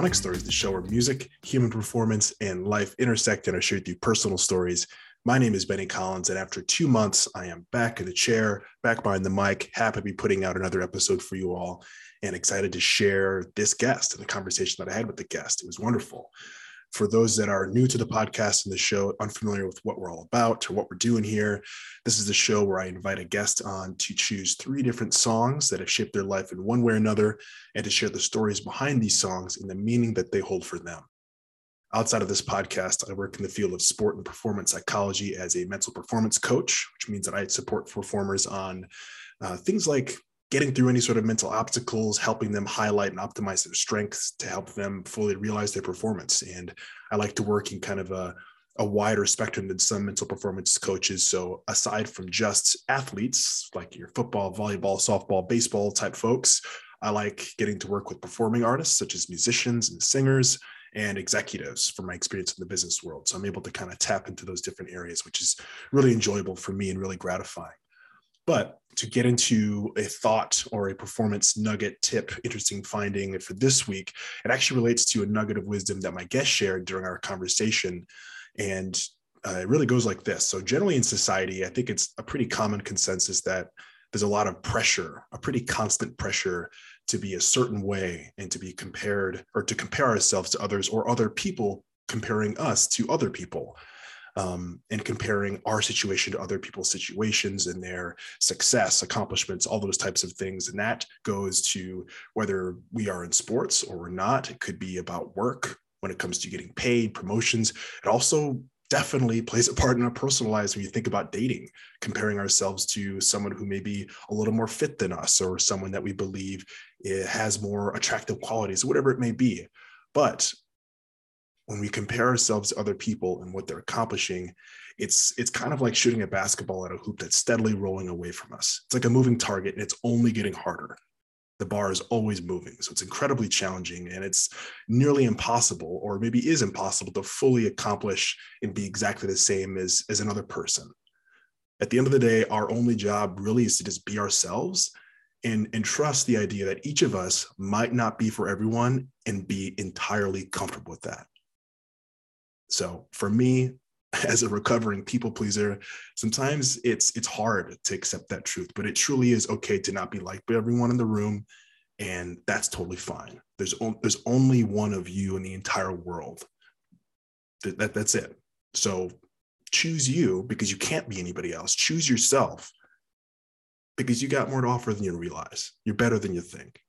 Sonic Stories, the show where music, human performance, and life intersect and are shared through personal stories. My name is Benny Collins, and after two months, I am back in the chair, back behind the mic, happy to be putting out another episode for you all, and excited to share this guest and the conversation that I had with the guest. It was wonderful for those that are new to the podcast and the show, unfamiliar with what we're all about or what we're doing here, this is the show where I invite a guest on to choose three different songs that have shaped their life in one way or another and to share the stories behind these songs and the meaning that they hold for them. Outside of this podcast, I work in the field of sport and performance psychology as a mental performance coach, which means that I support performers on uh, things like getting through any sort of mental obstacles, helping them highlight and optimize their strengths to help them fully realize their performance. And I like to work in kind of a, a wider spectrum than some mental performance coaches. So aside from just athletes like your football, volleyball, softball, baseball type folks, I like getting to work with performing artists such as musicians and singers and executives from my experience in the business world. So I'm able to kind of tap into those different areas, which is really enjoyable for me and really gratifying. But to get into a thought or a performance nugget tip, interesting finding for this week, it actually relates to a nugget of wisdom that my guest shared during our conversation. And uh, it really goes like this. So, generally in society, I think it's a pretty common consensus that there's a lot of pressure, a pretty constant pressure to be a certain way and to be compared or to compare ourselves to others or other people comparing us to other people um, and comparing our situation to other people's situations and their success, accomplishments, all those types of things. And that goes to whether we are in sports or we're not. It could be about work when it comes to getting paid, promotions. It also definitely plays a part in our personal lives when you think about dating, comparing ourselves to someone who may be a little more fit than us or someone that we believe eh, has more attractive qualities, whatever it may be. But when we compare ourselves to other people and what they're accomplishing, it's it's kind of like shooting a basketball at a hoop that's steadily rolling away from us. It's like a moving target and it's only getting harder. The bar is always moving. So it's incredibly challenging and it's nearly impossible, or maybe is impossible, to fully accomplish and be exactly the same as, as another person. At the end of the day, our only job really is to just be ourselves and, and trust the idea that each of us might not be for everyone and be entirely comfortable with that. So for me, as a recovering people pleaser, sometimes it's it's hard to accept that truth, but it truly is okay to not be liked by everyone in the room, and that's totally fine. There's there's only one of you in the entire world. That, that that's it. So choose you because you can't be anybody else. Choose yourself because you got more to offer than you realize. You're better than you think.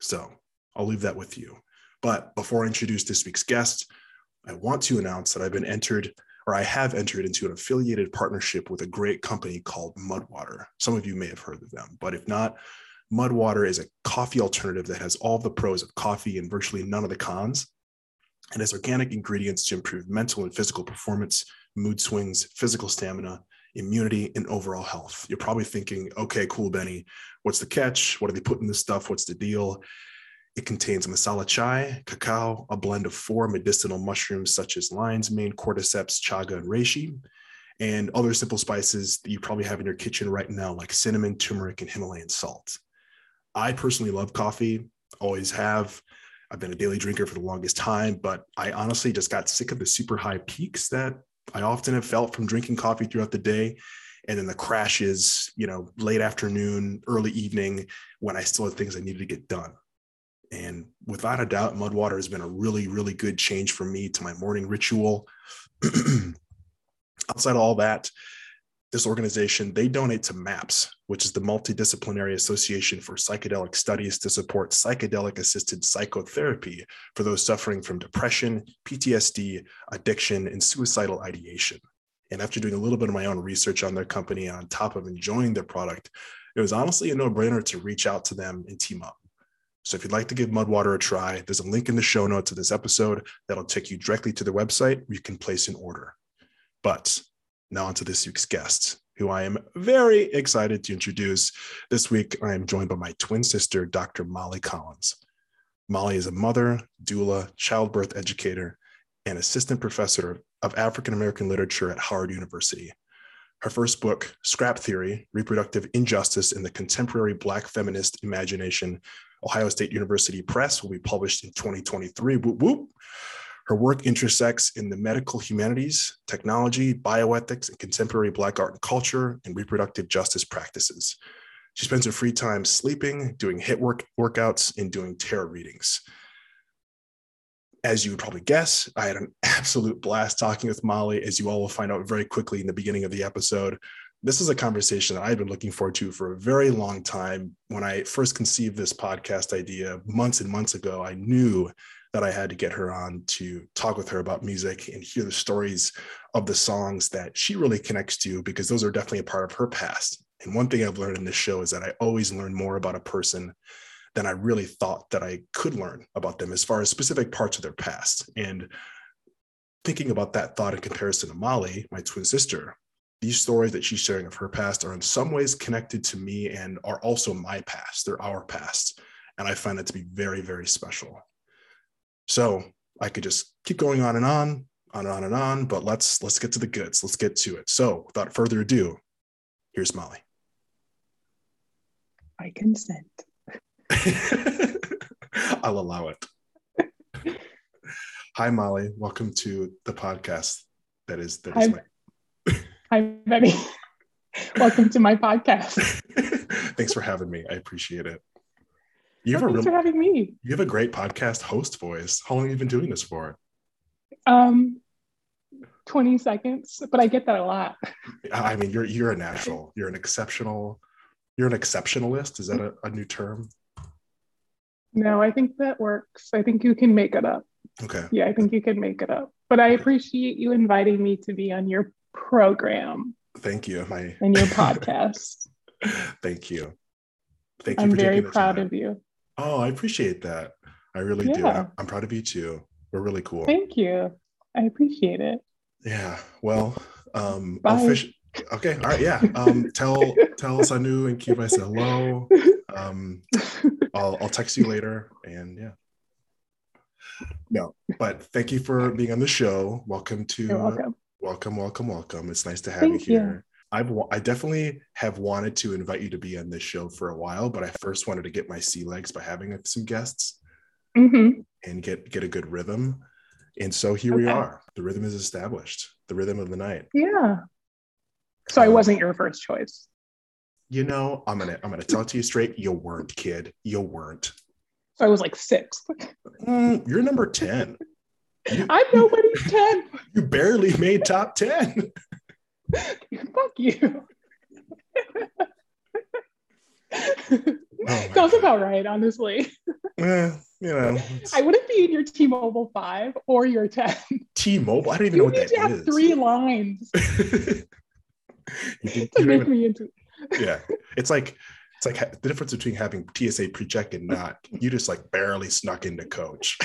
So I'll leave that with you. But before I introduce this week's guest, I want to announce that I've been entered or I have entered into an affiliated partnership with a great company called Mudwater. Some of you may have heard of them, but if not, Mudwater is a coffee alternative that has all the pros of coffee and virtually none of the cons. It has organic ingredients to improve mental and physical performance, mood swings, physical stamina, immunity, and overall health. You're probably thinking, okay, cool, Benny. What's the catch? What are they putting in this stuff? What's the deal? It contains masala chai, cacao, a blend of four medicinal mushrooms such as lion's mane, cordyceps, chaga, and reishi, and other simple spices that you probably have in your kitchen right now, like cinnamon, turmeric, and Himalayan salt. I personally love coffee, always have. I've been a daily drinker for the longest time, but I honestly just got sick of the super high peaks that I often have felt from drinking coffee throughout the day. And then the crashes, you know, late afternoon, early evening, when I still had things I needed to get done. And without a doubt, Mudwater has been a really, really good change for me to my morning ritual. Outside of all that, this organization they donate to maps which is the multidisciplinary association for psychedelic studies to support psychedelic assisted psychotherapy for those suffering from depression ptsd addiction and suicidal ideation and after doing a little bit of my own research on their company on top of enjoying their product it was honestly a no-brainer to reach out to them and team up so if you'd like to give Mudwater a try, there's a link in the show notes of this episode that'll take you directly to their website where you can place an order. But now on to this week's guest, who I am very excited to introduce. This week, I am joined by my twin sister, Dr. Molly Collins. Molly is a mother, doula, childbirth educator, and assistant professor of African American literature at Howard University. Her first book, Scrap Theory Reproductive Injustice in the Contemporary Black Feminist Imagination, Ohio State University Press, will be published in 2023. Whoop, whoop. Her work intersects in the medical humanities, technology, bioethics, and contemporary Black art and culture and reproductive justice practices. She spends her free time sleeping, doing HIIT work, workouts, and doing tarot readings. As you would probably guess, I had an absolute blast talking with Molly, as you all will find out very quickly in the beginning of the episode. This is a conversation that I've been looking forward to for a very long time. When I first conceived this podcast idea months and months ago, I knew that I had to get her on to talk with her about music and hear the stories of the songs that she really connects to, because those are definitely a part of her past. And one thing I've learned in this show is that I always learn more about a person than I really thought that I could learn about them as far as specific parts of their past. And thinking about that thought in comparison to Molly, my twin sister, these stories that she's sharing of her past are in some ways connected to me and are also my past. They're our past. And I find that to be very, very special. So I could just keep going on and on, on and on and on, but let's let's get to the goods. Let's get to it. So without further ado, here's Molly. I consent. I'll allow it. Hi, Molly. Welcome to the podcast. That is that is Hi. my. Hi, Betty. Welcome to my podcast. Thanks for having me. I appreciate it. You have Well, a thanks real, for having me. you have a great podcast host voice. How long have you been doing this for? Um, 20 seconds, but I get that a lot. I mean, you're you're a natural. You're an exceptional. You're an exceptionalist. Is that a, a new term? No, I think that works. I think you can make it up. Okay. Yeah, I think you can make it up. But I appreciate you inviting me to be on your program Thank you. My and your podcast. thank you. Thank you I'm very proud time. of you. Oh, I appreciate that. I really do. Yeah. I'm proud of you too. We're really cool. Thank you. I appreciate it. Yeah. Well, um, I'll fish. Okay. All right. Yeah. Um, tell tell Sanu and Cuba I said hello. Um, I'll I'll text you later. And yeah. No, but thank you for being on the show. Welcome to You're welcome. Welcome, welcome, welcome. It's nice to have Thank you you. here. I've I definitely have wanted to invite you to be on this show for a while, but I first wanted to get my sea legs by having some guests hmm and get get a good rhythm. And so here we are. The rhythm is established. The rhythm of the night. Yeah. So I Um, wasn't your first choice. You know, I'm gonna I'm gonna tell it to you straight. You weren't, kid. You weren't. So I was like sixth. Mm, you're number ten. You, I'm nobody's 10. you barely made top ten. Fuck you. Sounds God. about right, honestly. Eh, you know, it's I wouldn't be in your T-Mobile 5 or your 10. T-Mobile. I don't even know You what need that to have three lines you can, to you make even- me into yeah, it's like it's like the difference between having TSA pre-check and not. You just like barely snuck into coach.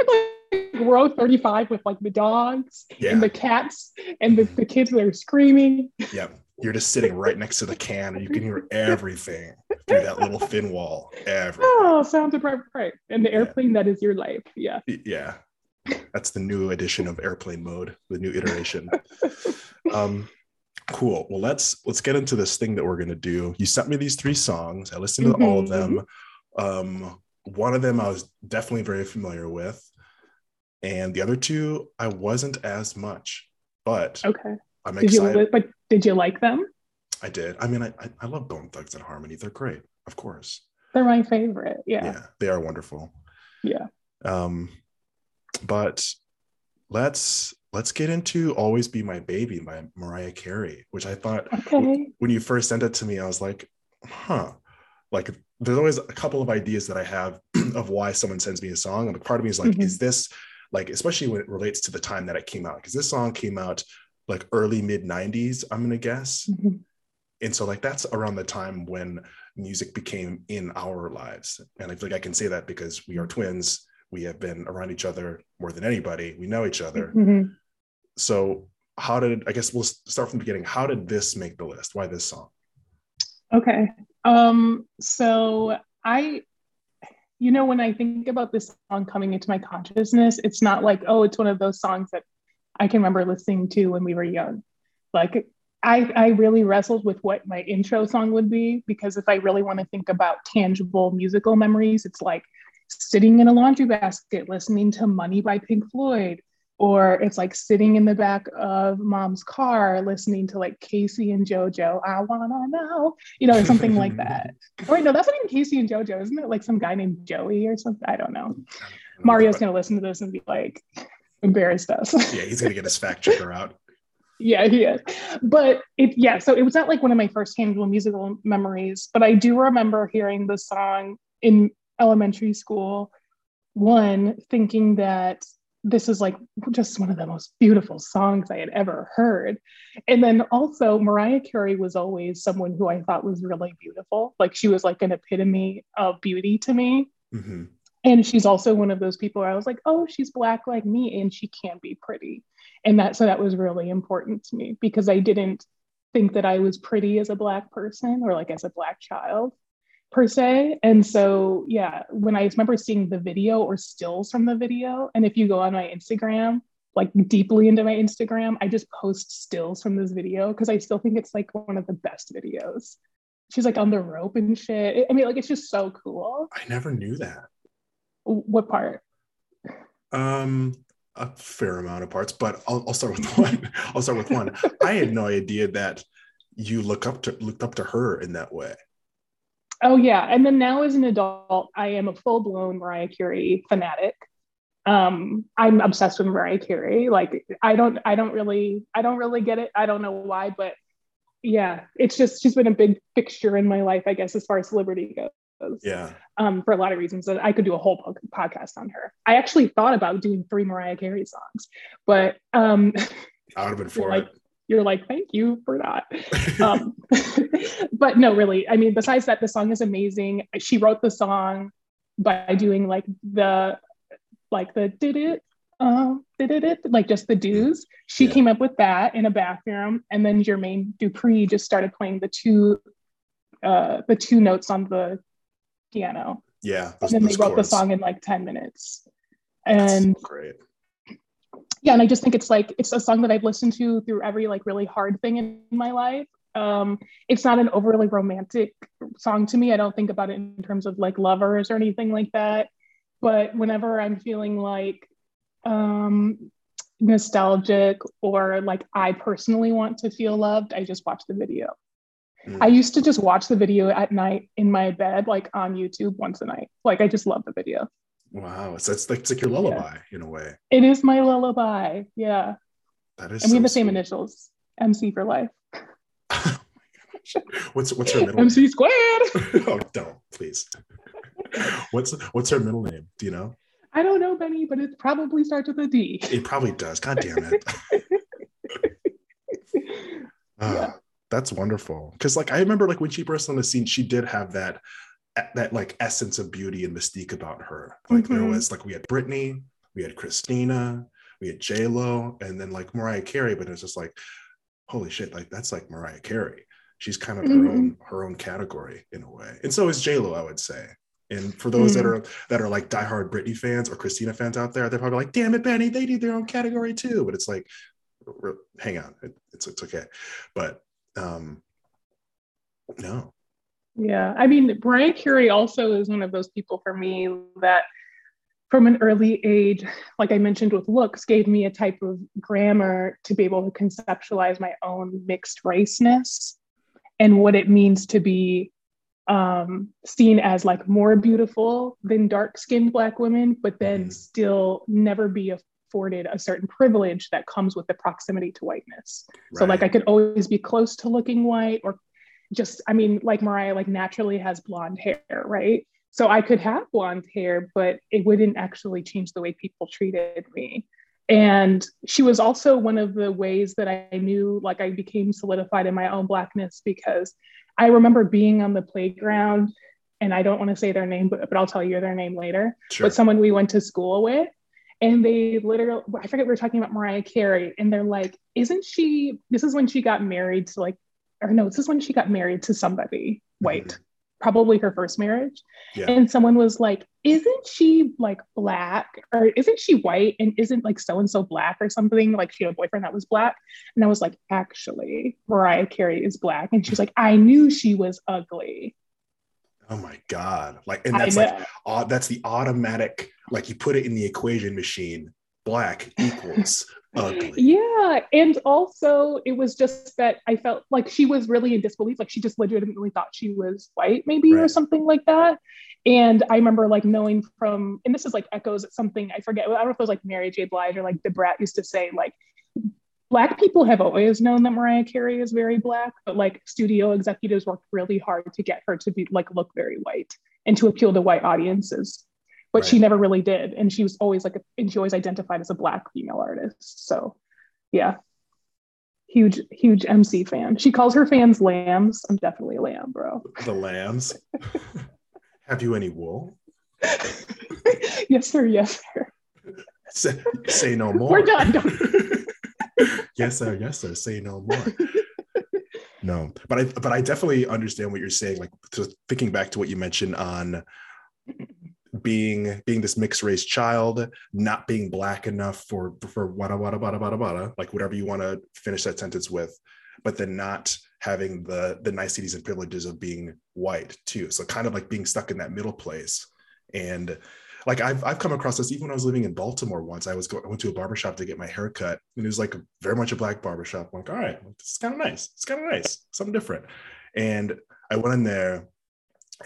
I'm like row 35 with like the dogs Yeah, and the cats and the, the kids that are screaming. yeah. You're just sitting right next to the can, and you can hear everything through that little thin wall. Everything. Oh, sounds about right. And the Yeah. airplane that is your life. Yeah. yeah that's the new edition of airplane mode the new iteration um cool well let's let's get into this thing that we're going to do you sent me these three songs i listened to all of them um one of them i was definitely very familiar with and the other two i wasn't as much but Okay. i'm Did you, excited li- but did you like them? i did i mean I, I i love bone thugs and harmony they're great of course They're my favorite. yeah, Yeah. they are wonderful Yeah. um but let's let's get into always be my baby by mariah carey which i thought Okay. when you first sent it to me i was like huh like there's always a couple of ideas that i have of why someone sends me a song and part of me is like Mhm. is this like especially when it relates to the time that it came out because this song came out like early mid 90s i'm gonna guess Mhm. and so like that's around the time when music became in our lives and i feel like i can say that because we are twins we have been around each other more than anybody we know each other Mhm. so how did i guess we'll start from the beginning how did this make the list why this song Okay. Um, so I, you know, when I think about this song coming into my consciousness, it's not like, oh, it's one of those songs that I can remember listening to when we were young. Like I, I really wrestled with what my intro song would be because if I really want to think about tangible musical memories, it's like sitting in a laundry basket listening to Money by Pink Floyd, or it's like sitting in the back of mom's car listening to like K-Ci and JoJo, I wanna know, you know, or something like that. Wait, no, that's not even K-Ci and JoJo, isn't it? Like some guy named Joey or something. I don't know. Mario's gonna listen to this and be like, embarrassed us. yeah, he's gonna get his fact checker out yeah, he is. But it, yeah, so it was not like one of my first tangible musical memories, but I do remember hearing the song in elementary school. One, thinking that this is like just one of the most beautiful songs I had ever heard. And then also, Mariah Carey was always someone who I thought was really beautiful. Like she was like an epitome of beauty to me. Mm-hmm. And she's also one of those people where I was like, oh, she's black like me and she can be pretty. And that so that was really important to me because I didn't think that I was pretty as a black person or like as a black child per se. And so yeah, when I remember seeing the video or stills from the video, and if you go on my Instagram, like deeply into my Instagram, I just post stills from this video because I still think it's like one of the best videos. She's like on the rope and shit. I mean, like it's just so cool. I never knew that. What part? Um, a fair amount of parts, but I'll, I'll start with one. I'll start with one. I had no idea that you look up to looked up to her in that way. Oh yeah, and then now as an adult, I am a full blown Mariah Carey fanatic. Um, I'm obsessed with Mariah Carey. Like I don't, I don't really, I don't really get it. I don't know why, but yeah, it's just she's been a big fixture in my life, I guess, as far as celebrity goes. Yeah. Um, for a lot of reasons that I could do a whole podcast on her. I actually thought about doing three Mariah Carey songs, but um, I would have been for like, it. You're like, thank you for that. um, but no, really. I mean, besides that, the song is amazing. She wrote the song by doing like the, like the did it, uh, did it, like just the do's. She yeah. came up with that in a bathroom, and then Jermaine Dupri just started playing the two, uh, the two notes on the piano. Yeah. Those, and then they wrote chords. the song in like 10 minutes. And That's great. Yeah, and I just think it's like it's a song that I've listened to through every like really hard thing in my life. Um, it's not an overly romantic song to me. I don't think about it in terms of like lovers or anything like that. But whenever I'm feeling like um, nostalgic or like I personally want to feel loved, I just watch the video. Mm. I used to just watch the video at night in my bed, like on YouTube once a night. Like I just love the video. Wow. It's like, it's like your lullaby yeah. in a way. It is my lullaby. Yeah. That is and so we have the same initials, MC for life. oh what's what's her middle MC name? squared. oh, don't please. what's what's her middle name? Do you know? I don't know, Benny, but it probably starts with a D. It probably does. God damn it. Ah, yeah that's wonderful because like i remember like when she burst on the scene she did have that that like essence of beauty and mystique about her like mm-hmm. there was like we had britney we had christina we had j lo and then like mariah carey but it was just like holy shit like that's like mariah carey she's kind of mm-hmm. her own her own category in a way and so is j lo i would say and for those mm. that are that are like diehard Britney fans or Christina fans out there, they're probably like, "Damn it, Benny, they need their own category too." But it's like, hang on, it, it's it's okay. But um, no. Yeah, I mean, Mariah Carey also is one of those people for me that from an early age, like I mentioned with looks, gave me a type of grammar to be able to conceptualize my own mixed raceness and what it means to be um, seen as like more beautiful than dark skinned Black women, but then mm. still never be afforded a certain privilege that comes with the proximity to whiteness. Right. So like I could always be close to looking white or just I mean like Mariah like naturally has blonde hair, right? So I could have blonde hair, but it wouldn't actually change the way people treated me. And she was also one of the ways that I knew like I became solidified in my own blackness because I remember being on the playground and I don't want to say their name, but, but I'll tell you their name later. Sure. But someone we went to school with and they literally i forget we were talking about mariah carey and they're like isn't she this is when she got married to like or no this is when she got married to somebody white mm-hmm. probably her first marriage. Yeah. And someone was like, Isn't she like black or isn't she white? And isn't like so and so black or something? Like she had a boyfriend that was black. And I was like, Actually, Mariah Carey is black. And she's like, I knew she was ugly. Oh my god! Like, and that's like uh, that's the automatic. Like, you put it in the equation machine. Black equals ugly. Yeah. And also, it was just that I felt like she was really in disbelief. Like, she just legitimately thought she was white, maybe, right. or something like that. And I remember like knowing from, and this is like echoes at something I forget. I don't know if it was like Mary J. Blige or like Da Brat used to say, like, Black people have always known that Mariah Carey is very Black, but like studio executives worked really hard to get her to be like look very white and to appeal to white audiences but right. she never really did. And she was always like, a, and she always identified as a black female artist. So yeah, huge, huge MC fan. She calls her fans lambs. I'm definitely a lamb, bro. The lambs. Have you any wool? yes, sir. Yes, sir. Say, say no more. We're done. yes, sir. Yes, sir. Say no more. No, but I but I definitely understand what you're saying. Like thinking back to what you mentioned on being being this mixed race child, not being black enough for for wada wada wada wada wada, like whatever you want to finish that sentence with, but then not having the the niceties and privileges of being white too. So kind of like being stuck in that middle place. And like I've I've come across this even when I was living in Baltimore once. I was going I went to a barbershop to get my hair cut, and it was like very much a black barbershop. I'm like, all right, this is kind of nice. It's kind of nice, something different. And I went in there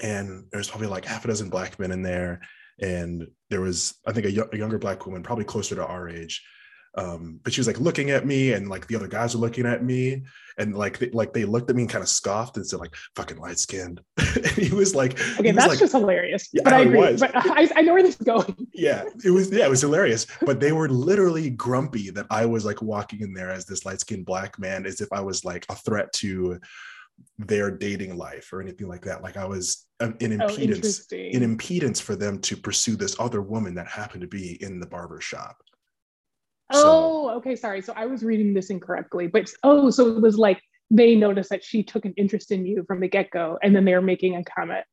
and there's probably like half a dozen black men in there and there was i think a, a younger black woman probably closer to our age um, but she was like looking at me and like the other guys were looking at me and like they, like they looked at me and kind of scoffed and said like fucking light skinned and he was like okay that's like, just hilarious yeah, but i agree was. but I, I know where this is going yeah it was yeah it was hilarious but they were literally grumpy that i was like walking in there as this light skinned black man as if i was like a threat to their dating life or anything like that. Like I was an, an oh, impedance, an impedance for them to pursue this other woman that happened to be in the barber shop. Oh, so, okay. Sorry. So I was reading this incorrectly, but oh, so it was like they noticed that she took an interest in you from the get go, and then they were making a comment.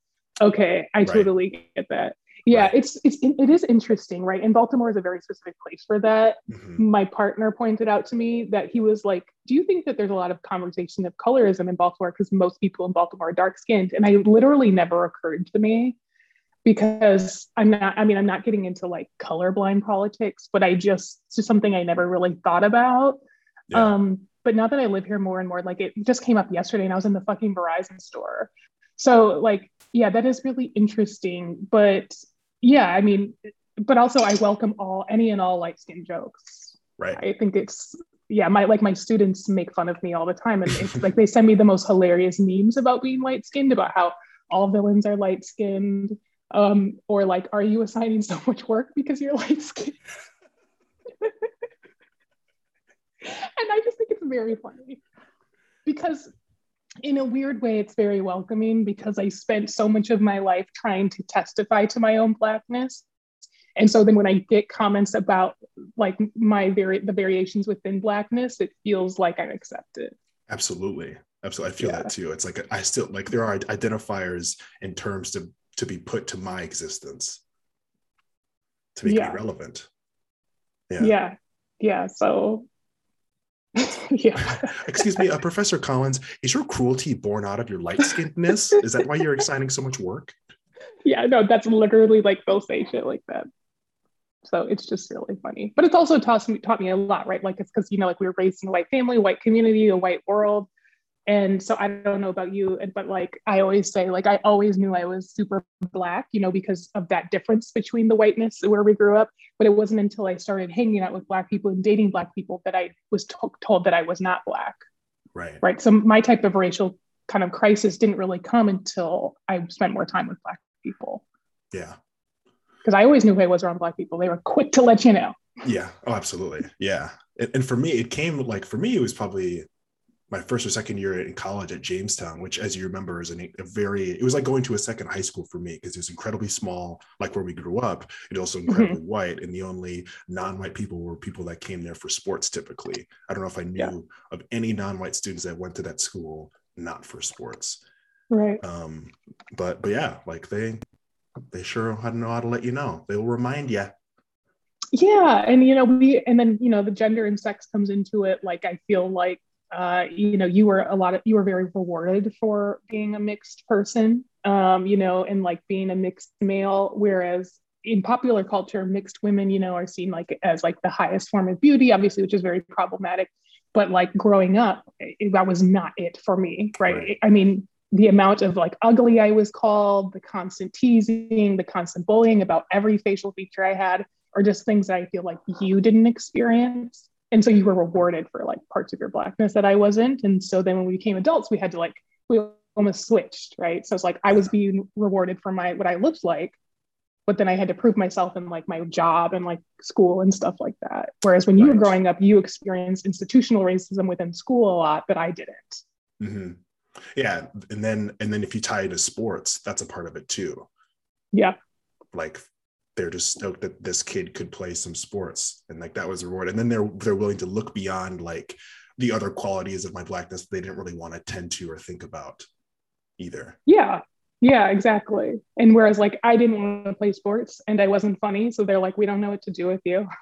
Okay, I right. totally get that yeah right. it's it's it is interesting right and baltimore is a very specific place for that mm-hmm. my partner pointed out to me that he was like do you think that there's a lot of conversation of colorism in baltimore because most people in baltimore are dark skinned and i literally never occurred to me because i'm not i mean i'm not getting into like colorblind politics but i just it's just something i never really thought about yeah. um but now that i live here more and more like it just came up yesterday and i was in the fucking verizon store so like yeah that is really interesting but yeah, I mean, but also I welcome all any and all light skin jokes. Right. I think it's yeah, my like my students make fun of me all the time, and it's like they send me the most hilarious memes about being light skinned, about how all villains are light skinned, um, or like, are you assigning so much work because you're light skinned? and I just think it's very funny because in a weird way, it's very welcoming because I spent so much of my life trying to testify to my own blackness. And so then when I get comments about like my vari- the variations within blackness, it feels like I'm accepted. Absolutely. Absolutely. I feel yeah. that too. It's like I still like there are identifiers and terms to to be put to my existence to make yeah. me relevant. Yeah. Yeah. Yeah. So yeah. Excuse me, uh, Professor Collins, is your cruelty born out of your light skinnedness? is that why you're assigning so much work? Yeah, no, that's literally like they'll say shit like that. So it's just really funny. But it's also taught me taught me a lot, right? Like it's because you know, like we were raised in a white family, white community, a white world and so i don't know about you but like i always say like i always knew i was super black you know because of that difference between the whiteness where we grew up. But it wasn't until i started hanging out with black people and dating black people that i was t- told that i was not black. Right. Right. So my type of racial kind of crisis didn't really come until i spent more time with black people. Yeah. Because i always knew who i was around black people. They were quick to let you know. Yeah. Oh absolutely. Yeah. And, and for me it came like for me it was probably my first or second year in college at Jamestown, which, as you remember, is a, a very, it was like going to a second high school for me because it was incredibly small, like where we grew up. It also mm-hmm. incredibly mm-hmm. white. And the only non white people were people that came there for sports typically. I don't know if I knew yeah. of any non white students that went to that school not for sports. Right. Um, but but yeah, like they they sure how to know how to let you know. They'll remind you. Yeah, and you know we and then you know the gender and sex comes into it. Like I feel like uh, you know you were a lot of you were very rewarded for being a mixed person. Um, you know, and like being a mixed male, whereas in popular culture, mixed women, you know, are seen like as like the highest form of beauty, obviously, which is very problematic. But like growing up, it, that was not it for me, right? right. I mean, the amount of like ugly I was called, the constant teasing, the constant bullying about every facial feature I had, are just things that I feel like you didn't experience. And so you were rewarded for like parts of your blackness that I wasn't. And so then when we became adults, we had to like, we almost switched, right? So it's like I was being rewarded for my what I looked like, but then I had to prove myself in like my job and like school and stuff like that. Whereas when you were growing up, you experienced institutional racism within school a lot, but I didn't. Mm-hmm. Yeah, and then and then if you tie it to sports, that's a part of it too. Yeah, like they're just stoked that this kid could play some sports, and like that was a reward. And then they're they're willing to look beyond like the other qualities of my blackness they didn't really want to tend to or think about either. Yeah, yeah, exactly. And whereas like I didn't want to play sports and I wasn't funny, so they're like, we don't know what to do with you.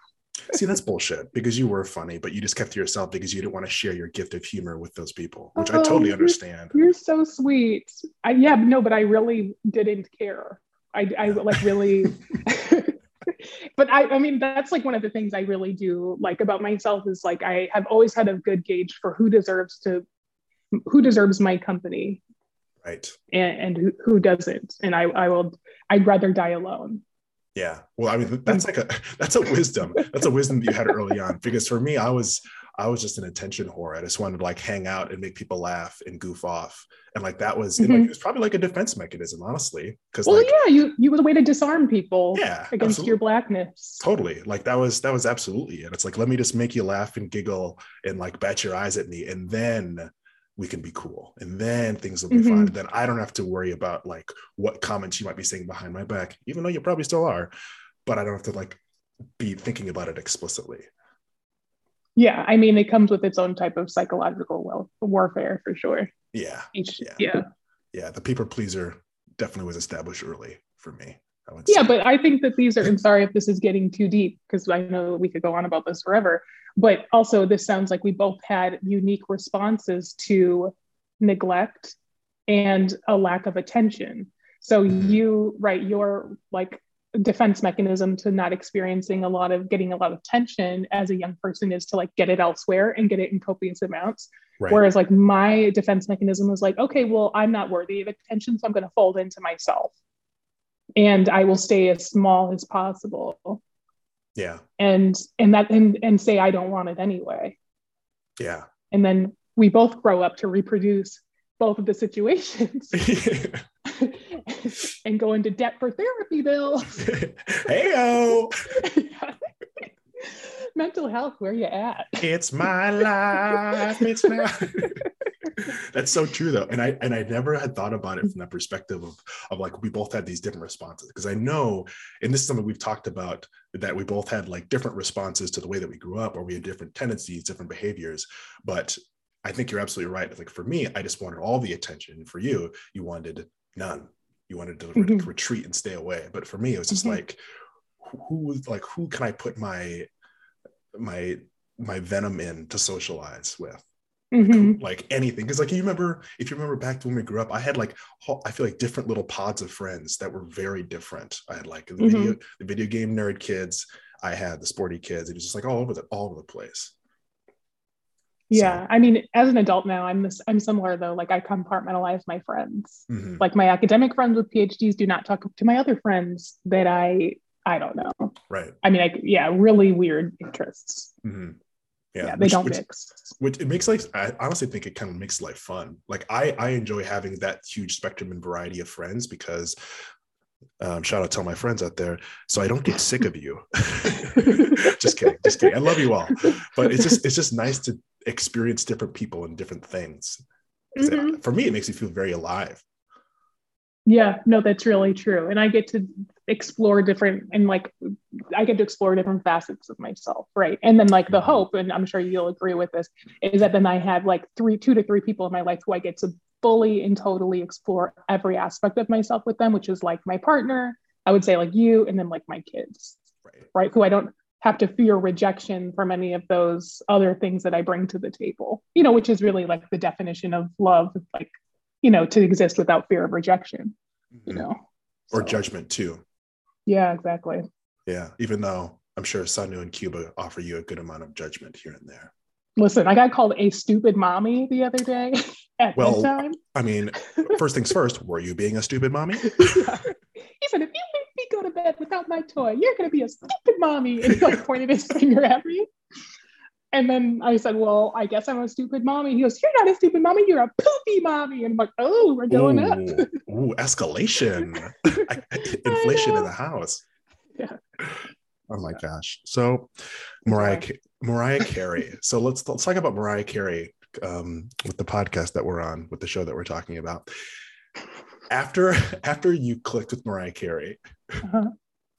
See, that's bullshit because you were funny, but you just kept to yourself because you didn't want to share your gift of humor with those people, which oh, I totally understand. You're, you're so sweet. I, yeah, no, but I really didn't care. I, I like really, but I, I mean, that's like one of the things I really do like about myself is like I have always had a good gauge for who deserves to, who deserves my company. Right. And, and who, who doesn't. And I, I will i'd rather die alone. Yeah. Well i mean that's like a that's a wisdom. That's a wisdom that you had early on. Because for me i was i was just an attention whore. I just wanted to like hang out and make people laugh and goof off. And like that was mm-hmm. like, it was probably like a defense mechanism honestly because well like, yeah you you was a way to disarm people yeah against absolutely. your blackness. Totally. Like that was that was absolutely it. It's like let me just make you laugh and giggle and like bat your eyes at me and then we can be cool. And then things will be mm-hmm. fine then i don't have to worry about like what comments you might be saying behind my back even though you probably still are. But i don't have to like be thinking about it explicitly yeah i mean it comes with its own type of psychological well warfare for sure. Yeah Each, yeah. yeah. Yeah the people pleaser definitely was established early for me yeah, but I think that these are, and sorry if this is getting too deep because I know we could go on about this forever, but also this sounds like we both had unique responses to neglect and a lack of attention. So mm-hmm. you, right, your like defense mechanism to not experiencing a lot of getting a lot of tension as a young person is to like get it elsewhere and get it in copious amounts. Right. Whereas like my defense mechanism was like, okay, well, I'm not worthy of attention, so I'm going to fold into myself and I will stay as small as possible. Yeah. And and that and and say I don't want it anyway. Yeah. And then we both grow up to reproduce both of the situations and go into debt for therapy bills. Heyo. Mental health, where you at? It's my life. It's my that's so true though and i and i never had thought about it from that perspective of of like we both had these different responses because i know and this is something we've talked about that we both had like different responses to the way that we grew up or we had different tendencies different behaviors but i think you're absolutely right like for me i just wanted all the attention for you you wanted none you wanted to mm-hmm. re- retreat and stay away but for me it was just mm-hmm. like who like who can i put my my my venom in to socialize with Mm-hmm. like anything because like you remember if you remember back to when we grew up i had like i feel like different little pods of friends that were very different i had like the mm-hmm. video the video game nerd kids i had the sporty kids it was just like all over the all over the place yeah so. i mean as an adult now i'm this i'm similar though like i compartmentalize my friends. Mm-hmm. like my academic friends with phds do not talk to my other friends that i i don't know. Right. I mean like yeah really weird interests. Mm-hmm. Yeah, yeah they which, don't which, mix. which it makes like i honestly think it kind of makes life fun. Like i i enjoy having that huge spectrum and variety of friends because um, shout out to all my friends out there so i don't get sick of you just kidding just kidding i love you all but it's just it's just nice to experience different people and different things mm-hmm. for me it makes me feel very alive yeah, no, that's really true. And I get to explore different and like I get to explore different facets of myself, right? And then like the mm-hmm. hope, and I'm sure you'll agree with this, is that then I have like three, two to three people in my life who I get to fully and totally explore every aspect of myself with them, which is like my partner, I would say like you, and then like my kids, right? right? Who I don't have to fear rejection from any of those other things that I bring to the table, you know, which is really like the definition of love, like, you know, to exist without fear of rejection, mm-hmm. you know, or so. judgment too. Yeah, exactly. Yeah. Even though I'm sure Sanu and Cuba offer you a good amount of judgment here and there. Listen, I got called a stupid mommy the other day at well, bedtime. I mean, first things first, were you being a stupid mommy? yeah. He said, if you make me go to bed without my toy, you're going to be a stupid mommy. And he like pointed his finger at me. And then I said, Well, I guess I'm a stupid mommy. He goes, You're not a stupid mommy, you're a poopy mommy. And I'm like, Oh, we're going ooh, up. ooh, escalation. Inflation in the house. Yeah. Oh my gosh. So Mariah Mariah Carey. So let's let's talk about Mariah Carey um, with the podcast that we're on, with the show that we're talking about. After after you clicked with Mariah Carey, uh-huh.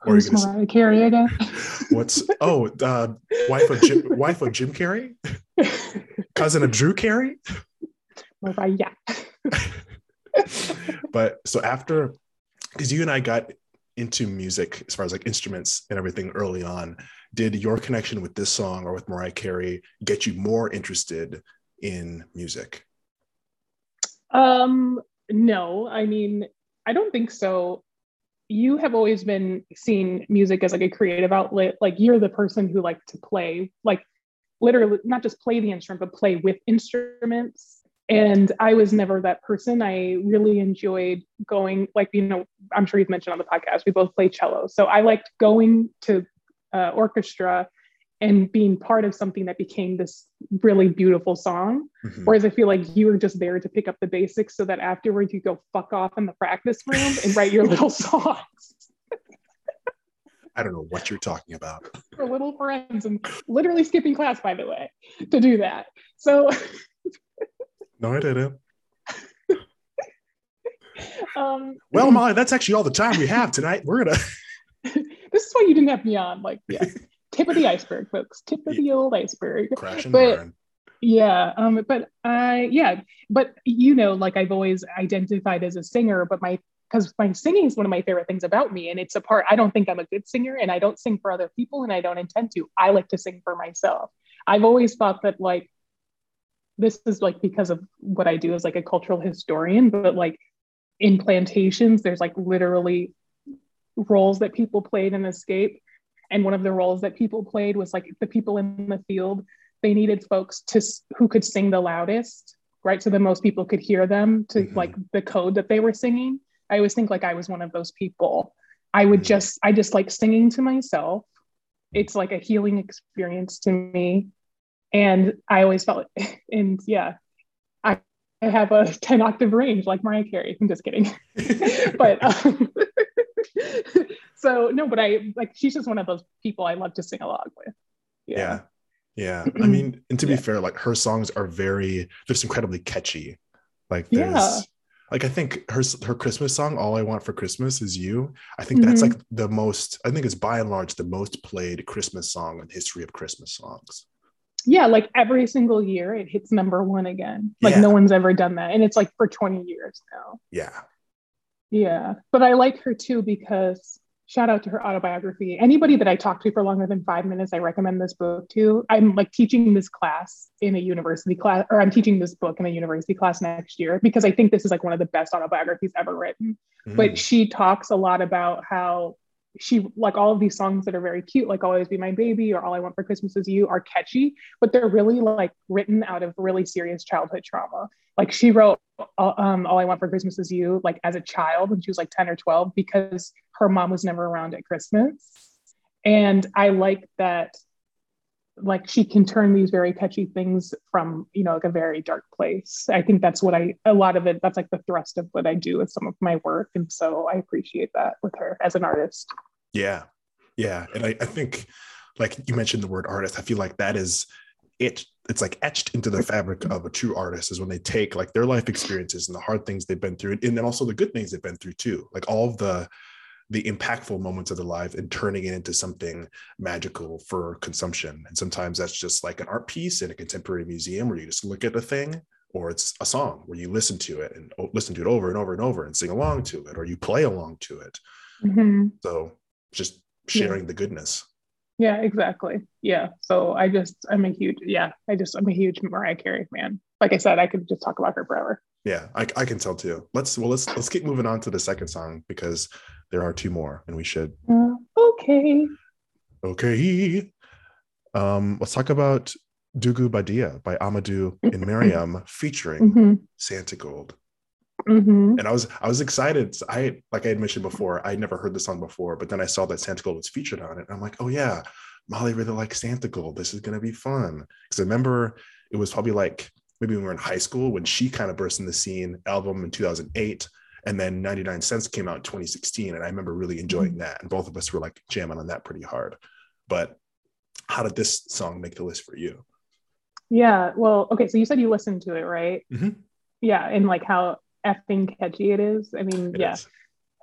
Who's Mariah say, Carey again? What's oh uh, wife of Jim wife of Jim Carey, Cousin of Drew Carey? Mariah. Yeah. But so after because you and I got into music as far as like instruments and everything early on did your connection with this song or with mariah carey get you more interested in music? Um no. I mean i don't think so. You have always been seen music as like a creative outlet. Like you're the person who like to play like literally not just play the instrument but play with instruments. And i was never that person. I really enjoyed going like you know i'm sure you've mentioned on the podcast we both play cello. So i liked going to uh, orchestra and being part of something that became this really beautiful song mm-hmm. whereas i feel like you were just there to pick up the basics so that afterwards you go fuck off in the practice room and write your little songs I don't know what you're talking about. For little friends and literally skipping class, by the way, to do that. So No, I didn't. um, well, Molly, that's actually all the time we have tonight. We're gonna. This is why you didn't have me on. Like, yeah, tip of the iceberg, folks. Tip of the old iceberg. Crash and but, burn. Yeah, um, but I yeah, but you know, like I've always identified as a singer, but my because my singing is one of my favorite things about me, and it's a part. I don't think I'm a good singer, and I don't sing for other people, and I don't intend to. I like to sing for myself. I've always thought that like this is like because of what I do as like a cultural historian, but like in plantations, there's like literally roles that people played in escape. And one of the roles that people played was like the people in the field, they needed folks to who could sing the loudest, right? So that most people could hear them to mm-hmm. like the code that they were singing. I always think like I was one of those people. I would mm-hmm. just, I just like singing to myself. It's like a healing experience to me and I always felt, and yeah, I, I have a 10 octave range like Mariah Carey. I'm just kidding. but um, so no, but I like, she's just one of those people I love to sing along with. Yeah. yeah. Yeah. I mean, and to be yeah. fair, like her songs are very, just incredibly catchy. Like there's, yeah. like I think her her Christmas song, "All I Want for Christmas Is You." I think mm-hmm. that's like the most. I think it's by and large the most played Christmas song in the history of Christmas songs yeah, like every single year it hits number one again. Like yeah. no one's ever done that. And it's like for 20 years now. Yeah. Yeah. But I like her too because shout out to her autobiography. Anybody that I talk to for longer than five minutes, I recommend this book to. I'm like teaching this class in a university class, or I'm teaching this book in a university class next year because I think this is like one of the best autobiographies ever written. Mm. But she talks a lot about how she like all of these songs that are very cute like always be my baby or all i want for christmas is you are catchy but they're really like written out of really serious childhood trauma like she wrote uh, um, all i want for christmas is you like as a child when she was like 10 or 12 because her mom was never around at christmas. And i like that like she can turn these very catchy things from you know like a very dark place. I think that's what i a lot of it that's like the thrust of what i do with some of my work. And so i appreciate that with her as an artist. Yeah. Yeah. And i, I think like you mentioned the word artist. I feel like that is it it's like etched into the fabric of a true artist is when they take like their life experiences and the hard things they've been through and then also the good things they've been through too like all of the the impactful moments of their life and turning it into something magical for consumption. And sometimes that's just like an art piece in a contemporary museum where you just look at the thing, or it's a song where you listen to it and listen to it over and over and over and sing along to it or you play along to it mm-hmm. so just sharing yeah. the goodness yeah exactly. Yeah. So i just i'm a huge yeah i just i'm a huge mariah carey fan. Like i said i could just talk about her forever. Yeah I, I can tell too. Let's well let's let's keep moving on to the second song because there are two more and we should. Uh, okay. Okay. Um let's talk about Dougou Badia by Amadou and Mariam featuring mm-hmm. Santigold. Mm-hmm. And I was I was excited. I like I had mentioned before, I'd never heard the song before, but then I saw that Santa Santigold was featured on it. I'm like, oh yeah, Molly really likes Santa Santigold. This is gonna be fun. Because I remember it was probably like maybe when we were in high school when she kind of burst in the scene album in 2008 and then 99 cents came out in 2016 and i remember really enjoying mm-hmm. that and both of us were like jamming on that pretty hard but how did this song make the list for you yeah. Well, okay. So you said you listened to it, right? Mm-hmm. Yeah. And like how effing catchy it is. I mean, it yeah.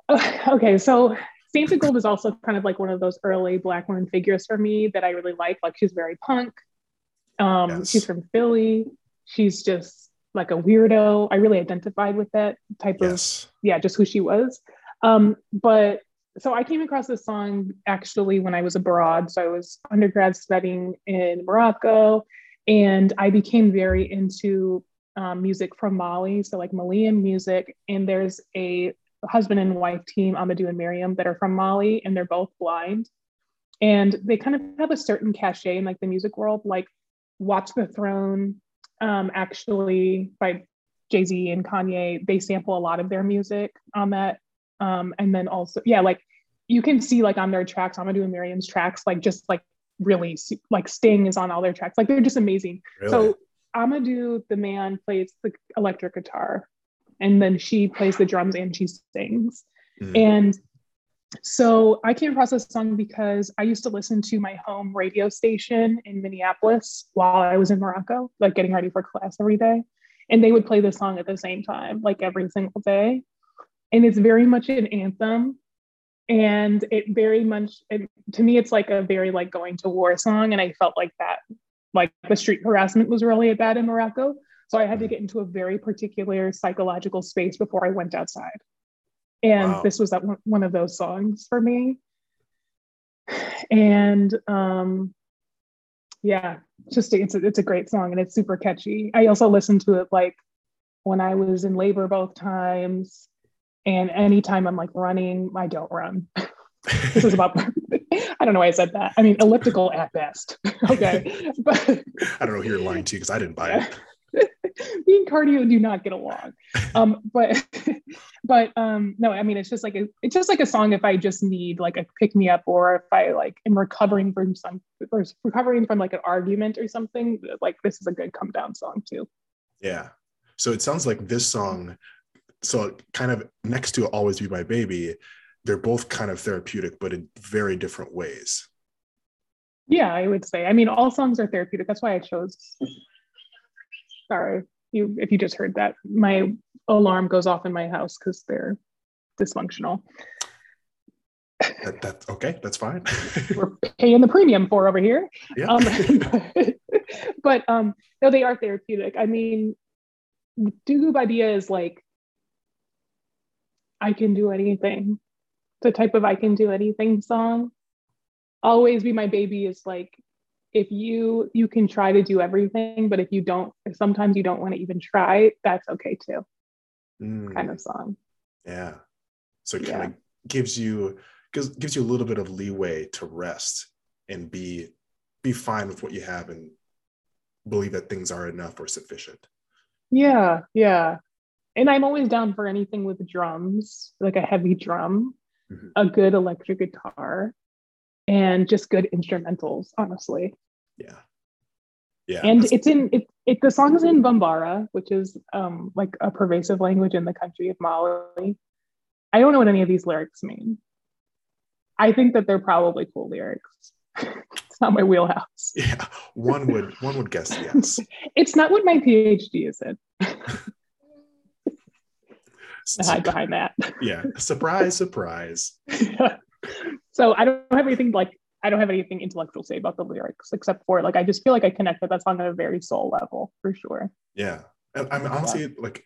Okay. So Santigold is also kind of like one of those early black women figures for me that I really like. Like she's very punk. Um, yes. She's from Philly. She's just like a weirdo. I really identified with that type yes. of, yeah, just who she was. Um, but so I came across this song actually when I was abroad. So I was undergrad studying in Morocco and I became very into um, music from Mali, so like Malian music. And there's a husband and wife team, Amadou and Miriam, that are from Mali, and they're both blind. And they kind of have a certain cachet in like the music world, like Watch the Throne, um, actually by Jay Z and Kanye. They sample a lot of their music on that. Um, and then also, yeah, like you can see like on their tracks, Amadou and Miriam's tracks, like just like really like Sting is on all their tracks. Like they're just amazing. Really? So Amadou, the man, plays the electric guitar, and then she plays the drums and she sings. Mm. And so I came across this song because I used to listen to my home radio station in Minneapolis while I was in Morocco, like getting ready for class every day. And they would play this song at the same time, like every single day. And it's very much an anthem and it very much it, to me it's like a very like going to war song and i felt like that like the street harassment was really bad in morocco. So i had to get into a very particular psychological space before i went outside. And wow. this was that one of those songs for me. And um yeah just it's a, it's a great song and it's super catchy. I also listened to it like when i was in labor both times and anytime I'm like running, I don't run. this is about, I don't know why I said that. I mean, elliptical at best. okay. But I don't know who you're lying to you because I didn't buy it. me and cardio do not get along. Um, but but um no, I mean it's just like a it's just like a song if I just need like a pick me up or if I like am recovering from some or recovering from like an argument or something, like this is a good come down song too. Yeah. So it sounds like this song so kind of next to always be my baby they're both kind of therapeutic but in very different ways. Yeah i would say. I mean all songs are therapeutic. That's why i chose sorry you if you just heard that my alarm goes off in my house because they're dysfunctional. That, that's okay that's fine. We're paying the premium for over here. Yeah. Um, but, but um no they are therapeutic. I mean Dougou Badia is like I can do anything. The type of I can do anything song. Always be my baby is like if you you can try to do everything, but if you don't, if sometimes you don't want to even try, that's okay too. Mm. Kind of song. Yeah. So it kind yeah. of gives you gives gives you a little bit of leeway to rest and be be fine with what you have and believe that things are enough or sufficient. Yeah, yeah and I'm always down for anything with drums, like a heavy drum, mm-hmm. a good electric guitar, and just good instrumentals, honestly. Yeah. Yeah. And it's in it, it the song is in Bambara, which is um like a pervasive language in the country of Mali. I don't know what any of these lyrics mean. I think that they're probably cool lyrics. it's not my wheelhouse. Yeah, one would one would guess yes. it's not what my PhD is in. hide behind that. yeah. Surprise, surprise. so I don't have anything like I don't have anything intellectual to say about the lyrics except for like I just feel like I connect with that song on a very soul level for sure. Yeah. And I'm honestly yeah. like,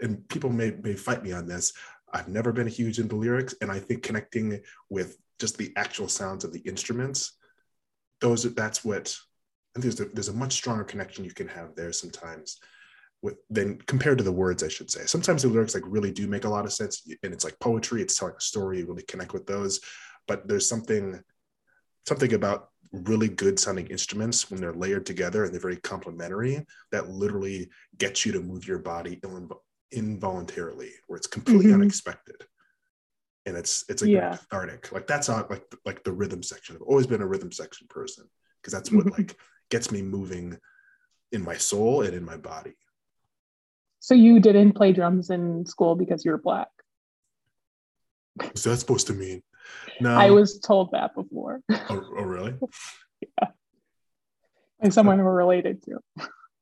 and people may may fight me on this. I've never been huge into lyrics, and I think connecting with just the actual sounds of the instruments, those that's what. And there's a, there's a much stronger connection you can have there sometimes with than compared to the words, I should say. Sometimes the lyrics like really do make a lot of sense, and it's like poetry. It's telling a story. You really connect with those, but there's something something about really good sounding instruments when they're layered together and they're very complementary that literally gets you to move your body involuntarily where it's completely mm-hmm. unexpected and it's it's like yeah. cathartic like that's not like like the rhythm section i've always been a rhythm section person because that's what mm-hmm. like gets me moving in my soul and in my body so you didn't play drums in school because you're black what's that supposed to mean no. I was told that before. Oh, oh really? yeah. And someone we're related to.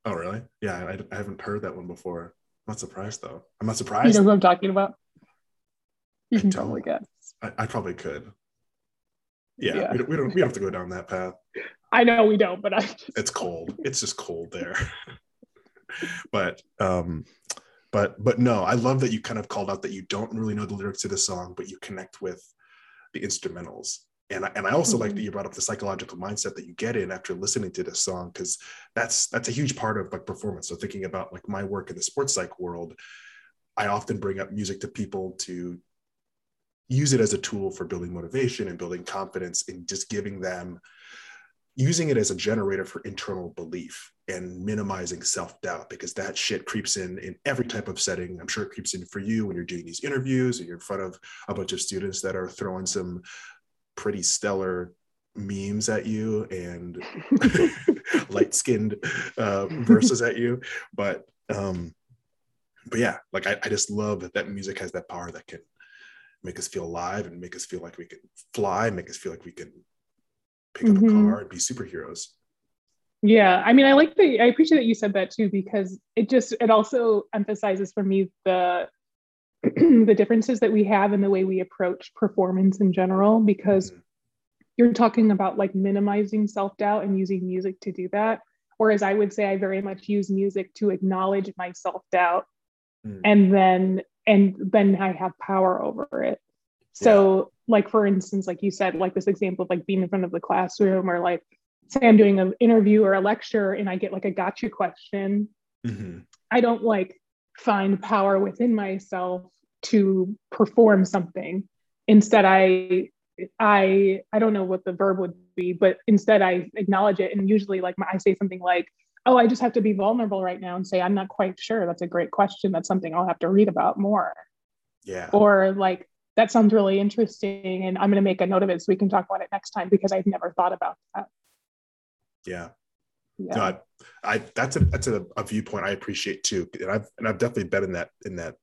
Oh, really? Yeah, I, I, haven't heard that one before. I'm not surprised though. I'm not surprised. You know who I'm talking about? You can totally guess. I, I, probably could. Yeah, yeah. We, don't, we, don't, we don't have to go down that path. I know we don't, but I. Just... It's cold. It's just cold there. but um, but but no, I love that you kind of called out that you don't really know the lyrics to the song, but you connect with the instrumentals and I, and I also mm-hmm. like that you brought up the psychological mindset that you get in after listening to this song because that's that's a huge part of like performance so thinking about like my work in the sports psych world i often bring up music to people to use it as a tool for building motivation and building confidence and just giving them using it as a generator for internal belief and minimizing self-doubt because that shit creeps in in every type of setting. I'm sure it creeps in for you when you're doing these interviews and you're in front of a bunch of students that are throwing some pretty stellar memes at you and light-skinned uh, verses at you. But um but yeah like I, I just love that that music has that power that can make us feel alive and make us feel like we can fly make us feel like we can pick up mm-hmm. a car and be superheroes yeah i mean i like the i appreciate that you said that too because it just it also emphasizes for me the the differences that we have in the way we approach performance in general because mm-hmm. you're talking about like minimizing self-doubt and using music to do that whereas i would say i very much use music to acknowledge my self-doubt mm. and then and then i have power over it so like for instance like you said like this example of like being in front of the classroom or like say i'm doing an interview or a lecture and i get like a gotcha question mm-hmm. i don't like find power within myself to perform something. Instead i i i don't know what the verb would be but instead i acknowledge it. And usually like i say something like oh i just have to be vulnerable right now and say i'm not quite sure. That's a great question. That's something i'll have to read about more. Yeah. Or like that sounds really interesting and i'm going to make a note of it so we can talk about it next time because i've never thought about that. Yeah. Yeah. No, I, I, that's a that's a, a, viewpoint i appreciate too and i've and i've definitely been in that in that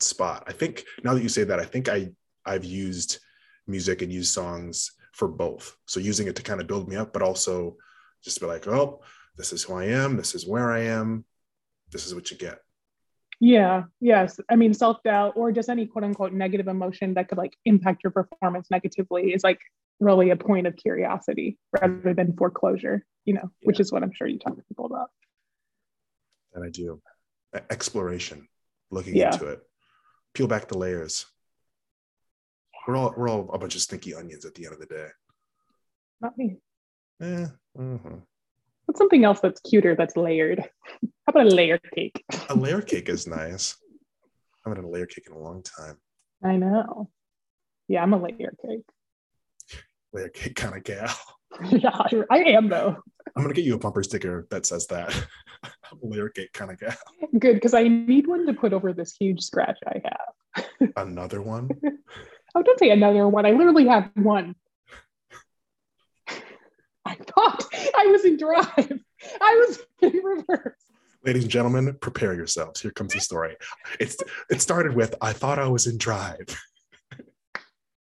spot. I think now that you say that i think i i've used music and used songs for both. So using it to kind of build me up but also just be like oh this is who i am this is where i am this is what you get yeah, yes. I mean, self doubt or just any quote unquote negative emotion that could like impact your performance negatively is like really a point of curiosity rather than foreclosure, you know, yeah. which is what I'm sure you talk to people about. And I do. Exploration, looking yeah. into it, peel back the layers. We're all we're all a bunch of stinky onions at the end of the day. Not me. Yeah. Mm-hmm. What's something else that's cuter that's layered? How about a layer cake? a layer cake is nice. I haven't had a layer cake in a long time. I know. Yeah, I'm a layer cake. Layer cake kind of gal. yeah, I am though. I'm gonna get you a bumper sticker that says that. I'm a layer cake kind of gal. Good, because I need one to put over this huge scratch I have. another one? oh, don't say another one. I literally have one. I thought I was in drive. I was in reverse. Ladies and gentlemen, prepare yourselves. Here comes the story. It's it started with I thought I was in drive.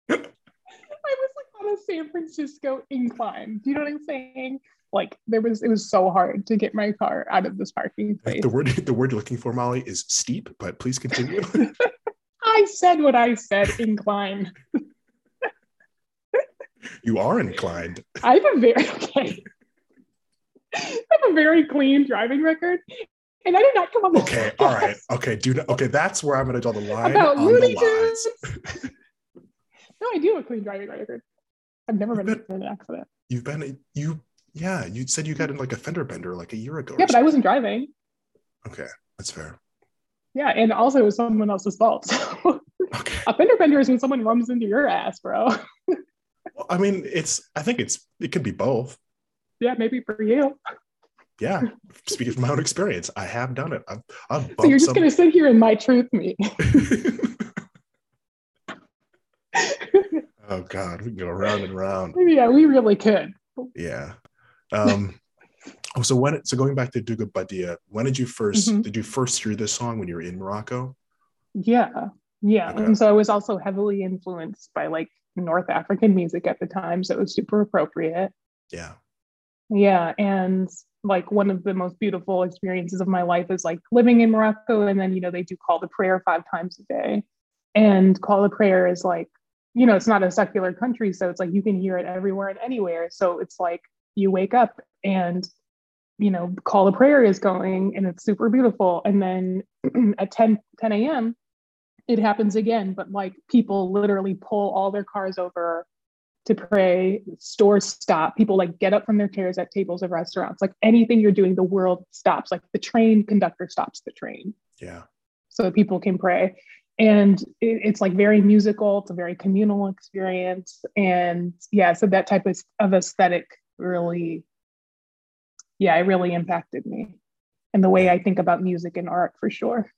I was like on a San Francisco incline. Do you know what I'm saying? Like there was it was so hard to get my car out of this parking place. The word the word you're looking for, Molly, is steep, but please continue. I said what I said, incline you are inclined. I have a very okay. I have a very clean driving record. And I did not come on. Okay, all right, okay, do not, okay. That's where I'm going to draw the line About on Looney. No, I do have a clean driving record. I've never been But- in an accident. You've been you, yeah. You said you got in like a fender bender like a year ago. Yeah, but I wasn't driving. okay, that's fair. Yeah, and also it was someone else's fault. So Okay, a fender bender is when someone runs into your ass, bro. Well, I mean, it's. I think it's. It could be both. yeah, maybe for you. Yeah, speaking from my own experience, I have done it. I've, I've So you're just some- gonna sit here and my truth me. oh God, we can go round and round. yeah, we really could. Yeah. Um. Oh, so when so going back to Dougou Badia, when did you 1st Mhm. did you first hear this song when you were in Morocco? Yeah, yeah. Okay. And so I was also heavily influenced by like North African music at the time, so it was super appropriate. Yeah. Yeah, and like one of the most beautiful experiences of my life is like living in Morocco, and then you know they do call the prayer five times a day, and call the prayer is like you know it's not a secular country, so it's like you can hear it everywhere and anywhere. So it's like you wake up and you know call the prayer is going, and it's super beautiful, and then at 10 10 a.m. it happens again, but like people literally pull all their cars over to pray, stores stop, people like get up from their chairs at tables of restaurants, like anything you're doing, the world stops. Like the train conductor stops the train Yeah. so that people can pray. And it- it's like very musical, it's a very communal experience. And yeah, so that type of, of aesthetic really, yeah, it really impacted me and the way I think about music and art for sure,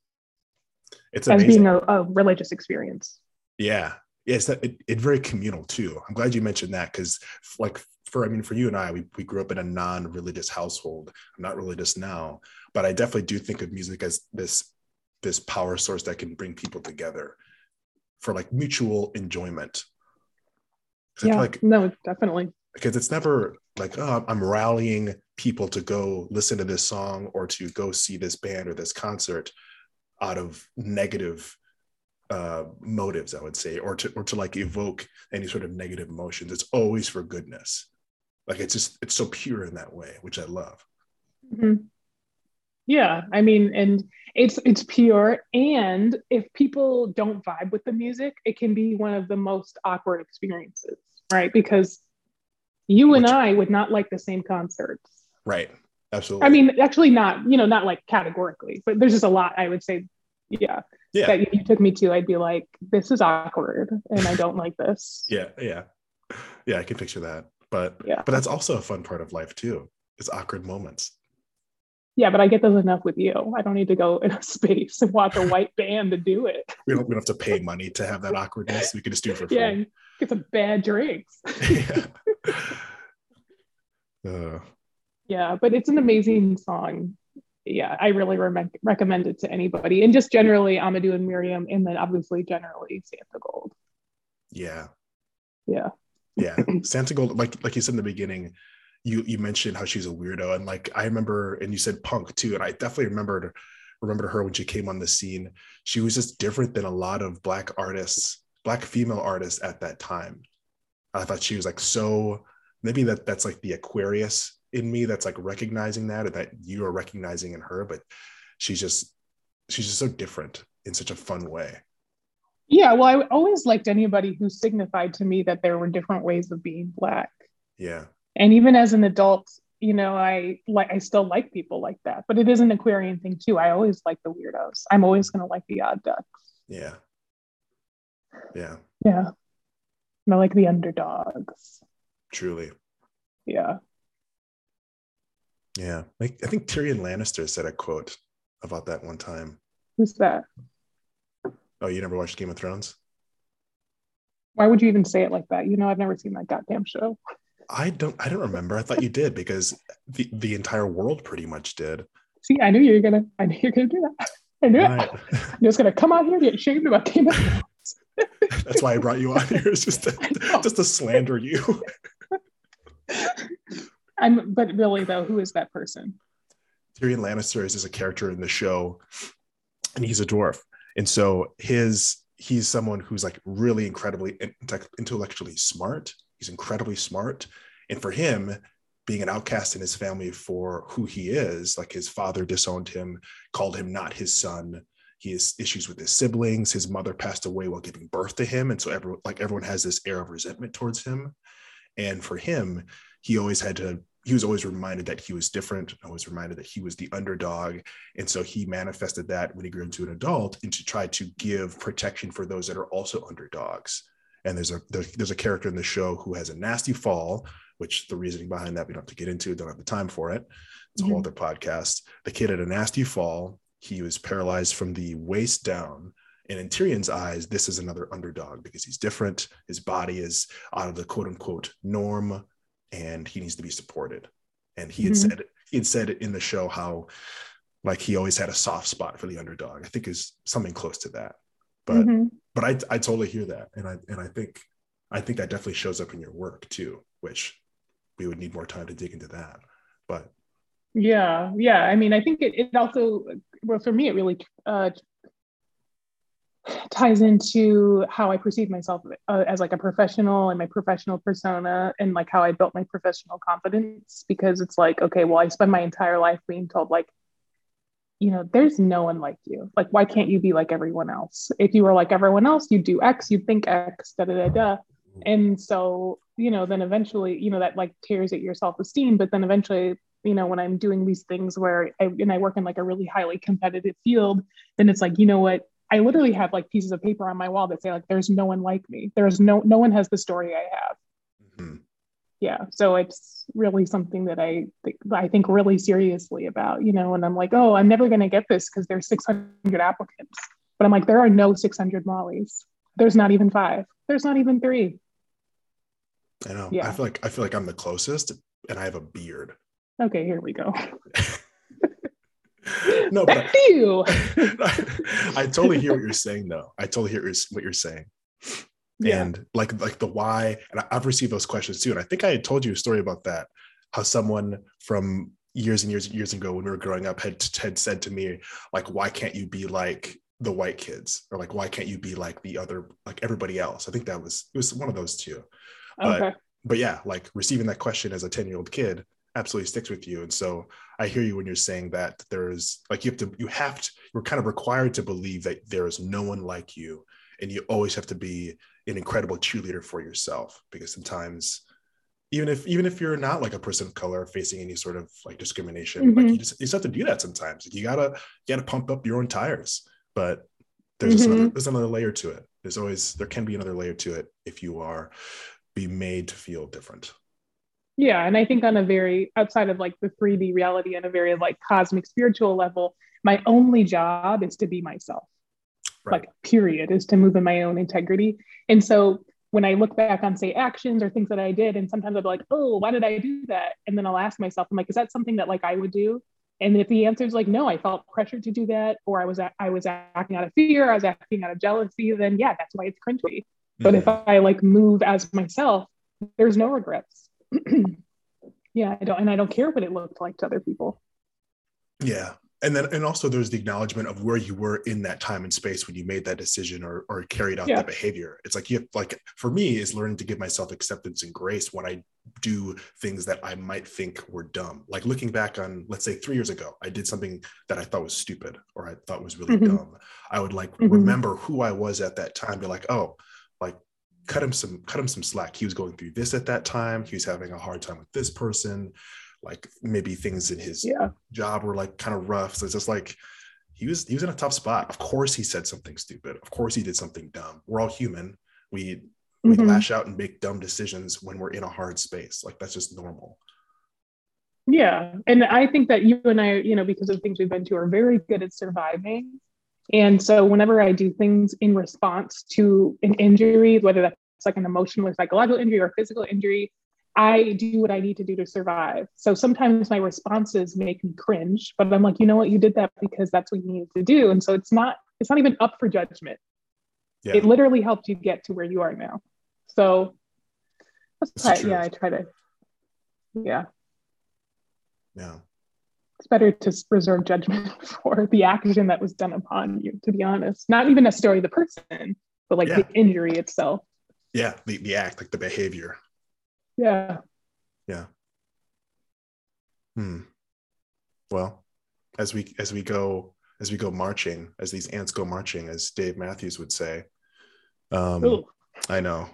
It's as being a, a religious experience. Yeah. Yes, that it, it very communal too. I'm glad you mentioned that because like for I mean for you and I, we, we grew up in a non-religious household. I'm not religious now, but I definitely do think of music as this this power source that can bring people together for like mutual enjoyment. Yeah, like no, definitely. because it's never like oh i'm rallying people to go listen to this song or to go see this band or this concert out of negative uh motives i would say or to or to like evoke any sort of negative emotions it's always for goodness like it's just it's so pure in that way which i love Mhm. Yeah, I mean, and it's it's pure. And if people don't vibe with the music, it can be one of the most awkward experiences, right? Because you and Which- I would not like the same concerts. right absolutely I mean, actually, not you know, not like categorically, but there's just a lot. I would say, yeah, yeah that you took me to, I'd be like, this is awkward, and I don't like this. yeah yeah yeah i can picture that but Yeah. but that's also a fun part of life too It's awkward moments Yeah, but I get those enough with you. I don't need to go in a space and watch a white band to do it. we don't, we don't have to pay money to have that awkwardness we can just do it for free Yeah, get some bad drinks. yeah. Uh, Yeah, but it's an amazing song. Yeah, I really re- recommend it to anybody. And just generally, Amadou and Miriam, and then obviously generally Santigold. yeah, Yeah. yeah. Santigold, like like you said in the beginning, you you mentioned how she's a weirdo, and like I remember, and you said punk too, and I definitely remembered remembered her when she came on the scene. She was just different than a lot of black artists, black female artists at that time. I thought she was like so. Maybe that that's like the Aquarius in me that's like recognizing that, or that you are recognizing in her, but she's just she's just so different in such a fun way. Yeah, well, I always liked anybody who signified to me that there were different ways of being Black. Yeah, And even as an adult, you know, I like I still like people like that. But it is an Aquarian thing too. I always like the weirdos. I'm always gonna like the odd ducks. yeah, yeah. Yeah. And I like the underdogs. Truly. Yeah. Yeah. Like, I think Tyrion Lannister said a quote about that one time. Who's that? Oh, you never watched Game of Thrones? Why would you even say it like that? You know, I've never seen that goddamn show. I don't I don't remember. I thought you did because the, the entire world pretty much did. See, I knew you were gonna. I knew you were gonna do that. I knew Right. it. I'm just gonna come out here and get shamed about Game of Thrones. That's why I brought you on here. It's just to, just to slander you. I'm, but really though, who is that person? Tyrion Lannister is, is a character in the show, and he's a dwarf. And so his he's someone who's like really incredibly intellectually smart. He's incredibly smart, and for him, being an outcast in his family for who he is. Like his father disowned him, called him not his son. He has issues with his siblings. His mother passed away while giving birth to him, and so everyone like everyone has this air of resentment towards him. And for him, he always had to he was always reminded that he was different, always reminded that he was the underdog. And so he manifested that when he grew into an adult and to try to give protection for those that are also underdogs. And there's a there's a character in the show who has a nasty fall, which the reasoning behind that we don't have to get into, don't have the time for it. It's a mm-hmm. whole other podcast. The kid had a nasty fall. He was paralyzed from the waist down. And in Tyrion's eyes, this is another underdog because he's different. His body is out of the quote unquote norm and he needs to be supported. And he had mm-hmm. said he had said in the show how like he always had a soft spot for the underdog. I think is something close to that. But mm-hmm. but I I totally hear that. And I and I think I think that definitely shows up in your work too, which we would need more time to dig into that. But yeah, yeah. I mean, I think it, it also well for me it really uh, ties into how I perceive myself uh, as like a professional and my professional persona and like how I built my professional confidence because it's like okay well I spend my entire life being told like you know there's no one like you. Like why can't you be like everyone else? If you were like everyone else you'd do x you'd think x da da da da. And so you know then eventually you know that like tears at your self-esteem but then eventually you know when i'm doing these things where I, and i work in like a really highly competitive field then it's like you know what I literally have like pieces of paper on my wall that say like there's no one like me. There's no no one has the story I have. Mm-hmm. Yeah, so it's really something that I think I think really seriously about, you know, and I'm like, "Oh, I'm never going to get this because there's 600 applicants." But I'm like, there are no 600 Mollys. There's not even 5. There's not even 3. I know. Yeah. I feel like I feel like I'm the closest and I have a beard. Okay, here we go. no, but I, you. I, totally hear what you're saying, though. I totally hear what you're saying. Yeah. And like like the why, and I've received those questions too. And I think I had told you a story about that. How someone from years and years and years ago when we were growing up had had said to me, like, why can't you be like the white kids? Or like, why can't you be like the other, like everybody else? I think that was it was one of those two. Okay. But but yeah, like receiving that question as a 10-year-old kid, absolutely sticks with you. And so I hear you when you're saying that there's like you have to, you have to, you're kind of required to believe that there is no one like you. And you always have to be an incredible cheerleader for yourself because sometimes even if even if you're not like a person of color facing any sort of like discrimination, mm-hmm. like you just, you just have to do that sometimes. Like you gotta you gotta pump up your own tires. But there's mm-hmm. another there's another layer to it. There's always there can be another layer to it if you are be made to feel different yeah and i think on a very outside of like the 3d reality and a very like cosmic spiritual level my only job is to be myself. Right. like period is to move in my own integrity. And so when i look back on say actions or things that i did and sometimes i'll be like oh why did i do that? And then i'll ask myself i'm like is that something that like i would do? And if the answer is like no i felt pressured to do that or i was i was acting out of fear i was acting out of jealousy then yeah that's why it's cringy. Mm-hmm. but if i like move as myself there's no regrets yeah, I don't, and I don't care what it looked like to other people. Yeah. And then, and also there's the acknowledgement of where you were in that time and space when you made that decision or, or carried out yeah. that behavior. It's like, you have, like, for me is learning to give myself acceptance and grace when I do things that I might think were dumb. Like looking back on, let's say three years ago, I did something that I thought was stupid or I thought was really mm-hmm. dumb. I would like mm-hmm. remember who I was at that time, be like, oh, like cut him some cut him some slack. He was going through this at that time. He was having a hard time with this person. Like maybe things in his yeah. job were like kind of rough. So it's just like he was he was in a tough spot. Of course he said something stupid. Of course he did something dumb. We're all human. We we mm-hmm. lash out and make dumb decisions when we're in a hard space. Like that's just normal. Yeah. And I think that you and I, you know, because of things we've been to, are very good at surviving and so whenever I do things in response to an injury, whether that's like an emotional or psychological injury or physical injury, I do what I need to do to survive. So sometimes my responses make me cringe, but I'm like, you know what, you did that because that's what you needed to do. And so it's not, it's not even up for judgment. Yeah. It literally helped you get to where you are now. So that's, that's why, yeah, I try to, yeah. Yeah it's better to reserve judgment for the action that was done upon you, to be honest. Not even necessarily the person, but like yeah. the injury itself. Yeah, the, the act, like the behavior. Yeah. Yeah. Hmm. Well, as we as we go as we go marching, as these ants go marching, as Dave Matthews would say. Um, Ooh. I know.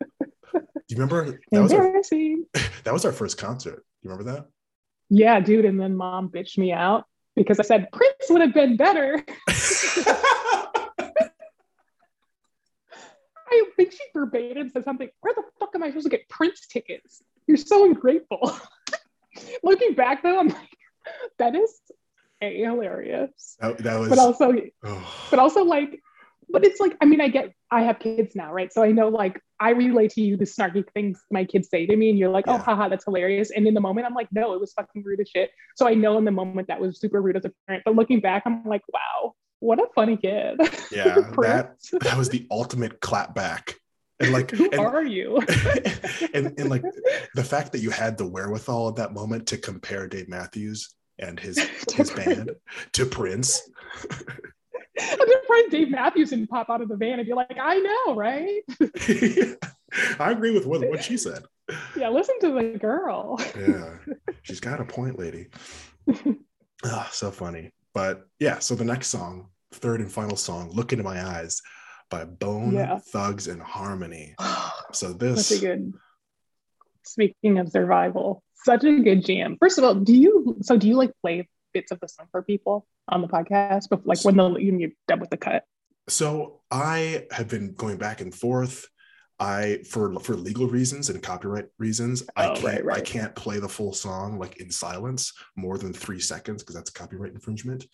Do you remember that was, our, that was our first concert? Do you remember that? Yeah, dude. And then mom bitched me out because I said Prince would have been better. I think she verbatim said something. Where the fuck am I supposed to get Prince tickets? You're so ungrateful. Looking back though, I'm like, that is a hilarious. that, that was But also, oh, but also like, but it's like, I mean, I get I have kids now, right? So I know like I relate to you the snarky things my kids say to me, and you're like, oh haha, that's hilarious. And in the moment, I'm like, no, it was fucking rude as shit. So I know in the moment that was super rude as a parent. But looking back, I'm like, wow, what a funny kid. yeah, that that was the ultimate clap back. And like Who and, are you? and, and like the fact that you had the wherewithal at that moment to compare Dave Matthews and his his band to Prince. I'm surprised Dave Matthews didn't pop out of the van and be like, I know, right? I agree with what, what she said. Yeah, listen to the girl. Yeah, she's got a point, lady. Ah, so funny. But yeah, so the next song, third and final song, "Look into My Eyes" by Bone Yeah. Thugs and Harmony. So this, a good. Speaking of survival, such a good jam. First of all, do you so do you like play bits of the song for people on the podcast, but like when the when you're done with the cut? so I have been going back and forth. I for for legal reasons and copyright reasons, I Oh, can't right, I can't play the full song like in silence more than three seconds because that's copyright infringement.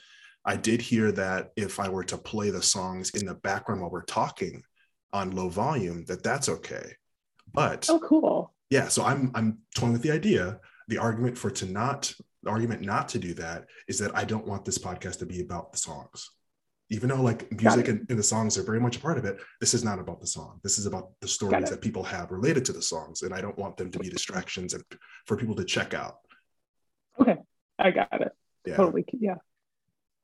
I did hear that if I were to play the songs in the background while we're talking on low volume, that that's okay. But Oh, cool. yeah, so I'm I'm toying with the idea. The argument for to not the argument not to do that is that I don't want this podcast to be about the songs. Even though like music and, and the songs are very much a part of it, this is not about the song. This is about the stories that people have related to the songs, and I don't want them to be distractions and for people to check out. Okay, I got it. Yeah. Totally. Yeah.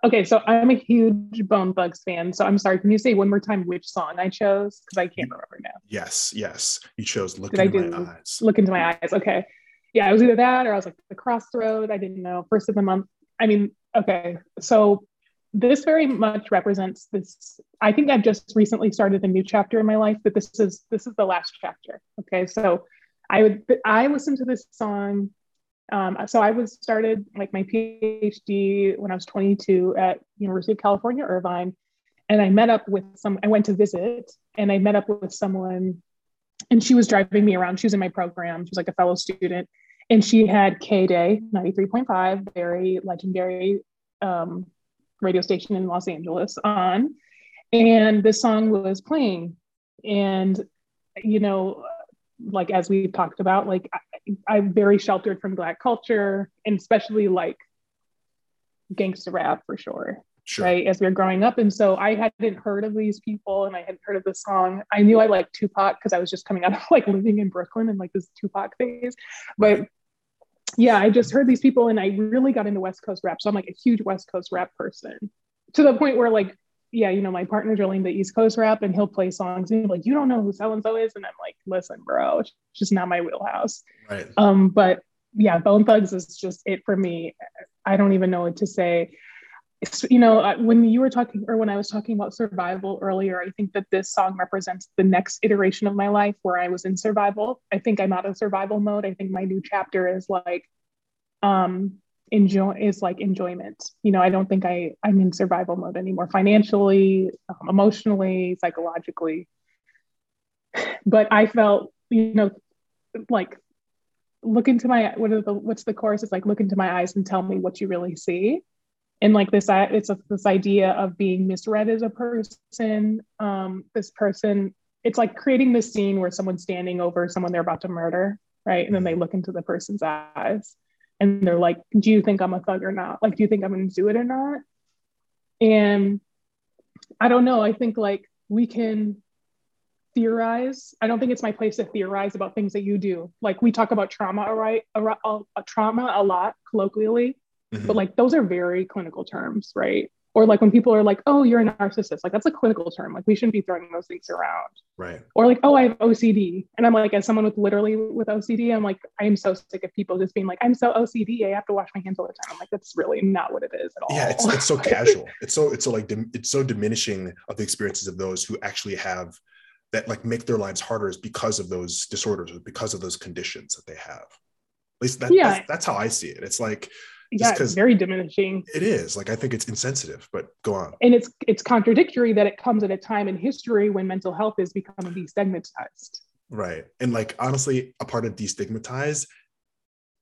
Okay, so I'm a huge Bone Thugs fan. So I'm sorry. Can you say one more time which song I chose? Because I can't remember now. Yes, yes. You chose look Did I into my eyes. Look into my eyes. Okay. Yeah, it was either that or I was like the crossroad. I didn't know. First of the month. I mean, okay. So this very much represents this. I think I've just recently started a new chapter in my life, but this is this is the last chapter. Okay. So I would I listened to this song. Um, so I was started like my PhD when I was 22 at University of California, Irvine. And I met up with some, I went to visit and I met up with someone and she was driving me around. She was in my program. She was like a fellow student. And she had KDAY 93.5, very legendary um, radio station in Los Angeles on. And this song was playing. And, you know, like as we've talked about, like I, I'm very sheltered from Black culture and especially like gangster rap for sure Sure. right as we were growing up and so i hadn't heard of these people and i hadn't heard of this song i knew i liked tupac because i was just coming out of like living in brooklyn and like this tupac phase but yeah i just heard these people and i really got into west coast rap so i'm like a huge west coast rap person to the point where like yeah you know my partner's really into east coast rap and he'll play songs and like you don't know who so and so is and i'm like listen bro it's just not my wheelhouse Right. um, but yeah, Bone Thugs is just it for me. I don't even know what to say. You know, when you were talking, or when I was talking about survival earlier, I think that this song represents the next iteration of my life where I was in survival. I think I'm out of survival mode. I think my new chapter is like, um, enjoy is like enjoyment. You know, I don't think I I'm in survival mode anymore, financially, um, emotionally, psychologically. But I felt, you know, like look into my what are the what's the chorus it's like look into my eyes and tell me what you really see and like this it's a, this idea of being misread as a person um this person it's like creating this scene where someone's standing over someone they're about to murder right and then they look into the person's eyes and they're like do you think i'm a thug or not like do you think i'm going to do it or not and i don't know i think like we can theorize. I don't think it's my place to theorize about things that you do. Like we talk about trauma, right? A, a, a trauma a lot colloquially, Mhm. but like those are very clinical terms, right? or like when people are like oh you're a narcissist like that's a clinical term. Like we shouldn't be throwing those things around. Right. Or like oh i have ocd and i'm like as someone with literally with ocd i'm like i am so sick of people just being like i'm so ocd i have to wash my hands all the time. I'm like that's really not what it is at all yeah it's, it's so casual. It's so it's so like it's so diminishing of the experiences of those who actually have that like make their lives harder is because of those disorders or because of those conditions that they have. At least that, yeah. that's, that's how i see it. It's like yeah it's very diminishing. it is. Like i think it's insensitive but go on. And it's it's contradictory that it comes at a time in history when mental health is becoming destigmatized. Right. And like honestly a part of destigmatize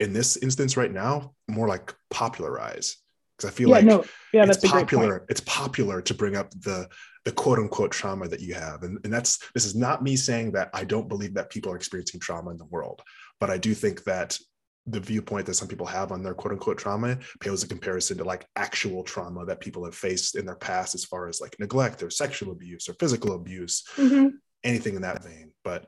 in this instance right now more like popularize. Because i feel yeah, like no, yeah, it's popular it's popular to bring up the the quote unquote trauma that you have. And, and that's this is not me saying that i don't believe that people are experiencing trauma in the world but i do think that the viewpoint that some people have on their quote unquote trauma pales in comparison to like actual trauma that people have faced in their past as far as like neglect or sexual abuse or physical abuse mm-hmm. anything in that vein. But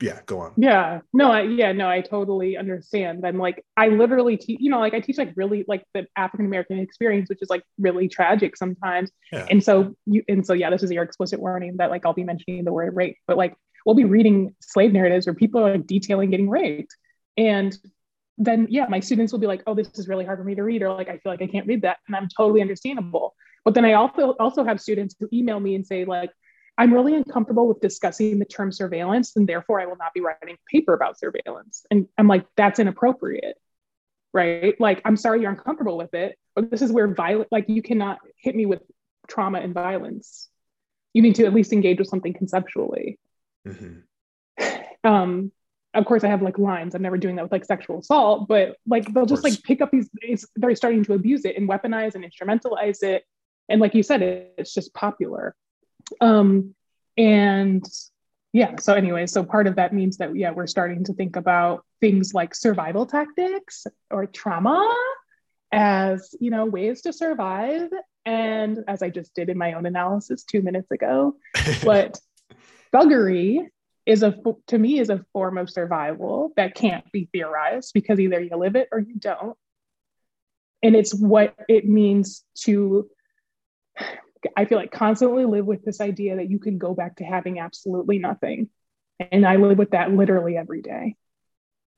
yeah go on. Yeah. No I, yeah no i totally understand. I'm like i literally teach you know like i teach like really like the african american experience which is like really tragic sometimes. Yeah. and so you and so yeah this is your explicit warning that like i'll be mentioning the word rape but like we'll be reading slave narratives where people are like detailing getting raped. And then yeah, my students will be like, oh, this is really hard for me to read, or like I feel like I can't read that. And I'm totally understandable. But then I also also have students who email me and say, like, I'm really uncomfortable with discussing the term surveillance, and therefore I will not be writing a paper about surveillance. And I'm like, that's inappropriate. Right. Like, I'm sorry you're uncomfortable with it, but this is where violent, like, you cannot hit me with trauma and violence. You need to at least engage with something conceptually. Mm-hmm. Um, of course I have like lines. I'm never doing that with like sexual assault, but like they'll just like pick up these, they're starting to abuse it and weaponize and instrumentalize it. And like you said, it, it's just popular. Um, and yeah, so anyway, so part of that means that, yeah, we're starting to think about things like survival tactics or trauma as, you know, ways to survive. And as I just did in my own analysis two minutes ago, but thuggery is a to me is a form of survival that can't be theorized because either you live it or you don't. And it's what it means to i feel like constantly live with this idea that you can go back to having absolutely nothing. And i live with that literally every day.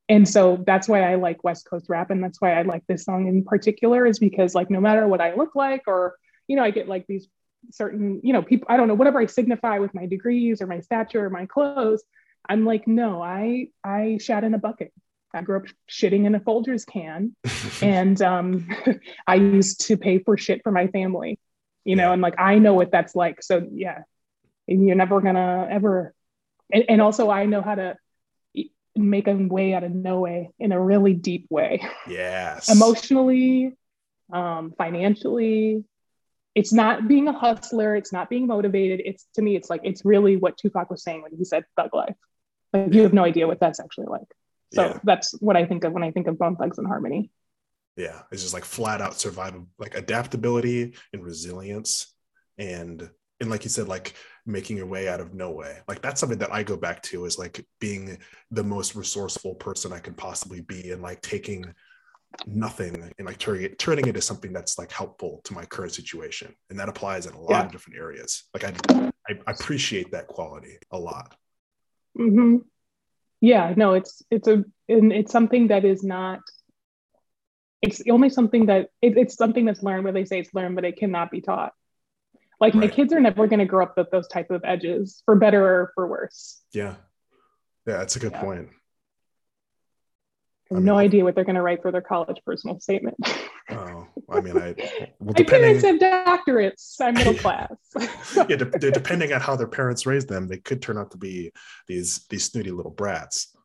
And so that's why i like west coast rap. And that's why i like this song in particular is because like no matter what i look like or you know i get like these certain, you know, people, I don't know, whatever I signify with my degrees or my stature or my clothes, I'm like, no, I I shat in a bucket. I grew up shitting in a Folgers can, and um, I used to pay for shit for my family, you know, yeah. and like I know what that's like. So yeah, and you're never gonna ever, and, and also I know how to make a way out of no way in a really deep way. Yes, emotionally, um, financially, it's not being a hustler. It's not being motivated. It's to me it's like it's really what tupac was saying when he said thug life. Like you have no idea what that's actually like. So yeah. that's what i think of when i think of bone thugs and harmony. Yeah. It's just like flat out survival like adaptability and resilience and and like you said like making your way out of no way. Like that's something that i go back to is like being the most resourceful person i can possibly be and like taking nothing and like turning it turning it into something that's like helpful to my current situation and that applies in a lot yeah. of different areas like I, I appreciate that quality a lot mm-hmm. yeah no it's it's a and it's something that is not it's only something that it, it's something that's learned where they say it's learned but it cannot be taught like right. my kids are never going to grow up with those type of edges for better or for worse yeah yeah that's a good yeah. point I have no idea what they're going to write for their college personal statement. oh, I mean, I well, my parents have doctorates. I'm middle class. yeah, de- depending on how their parents raised them, they could turn out to be these these snooty little brats.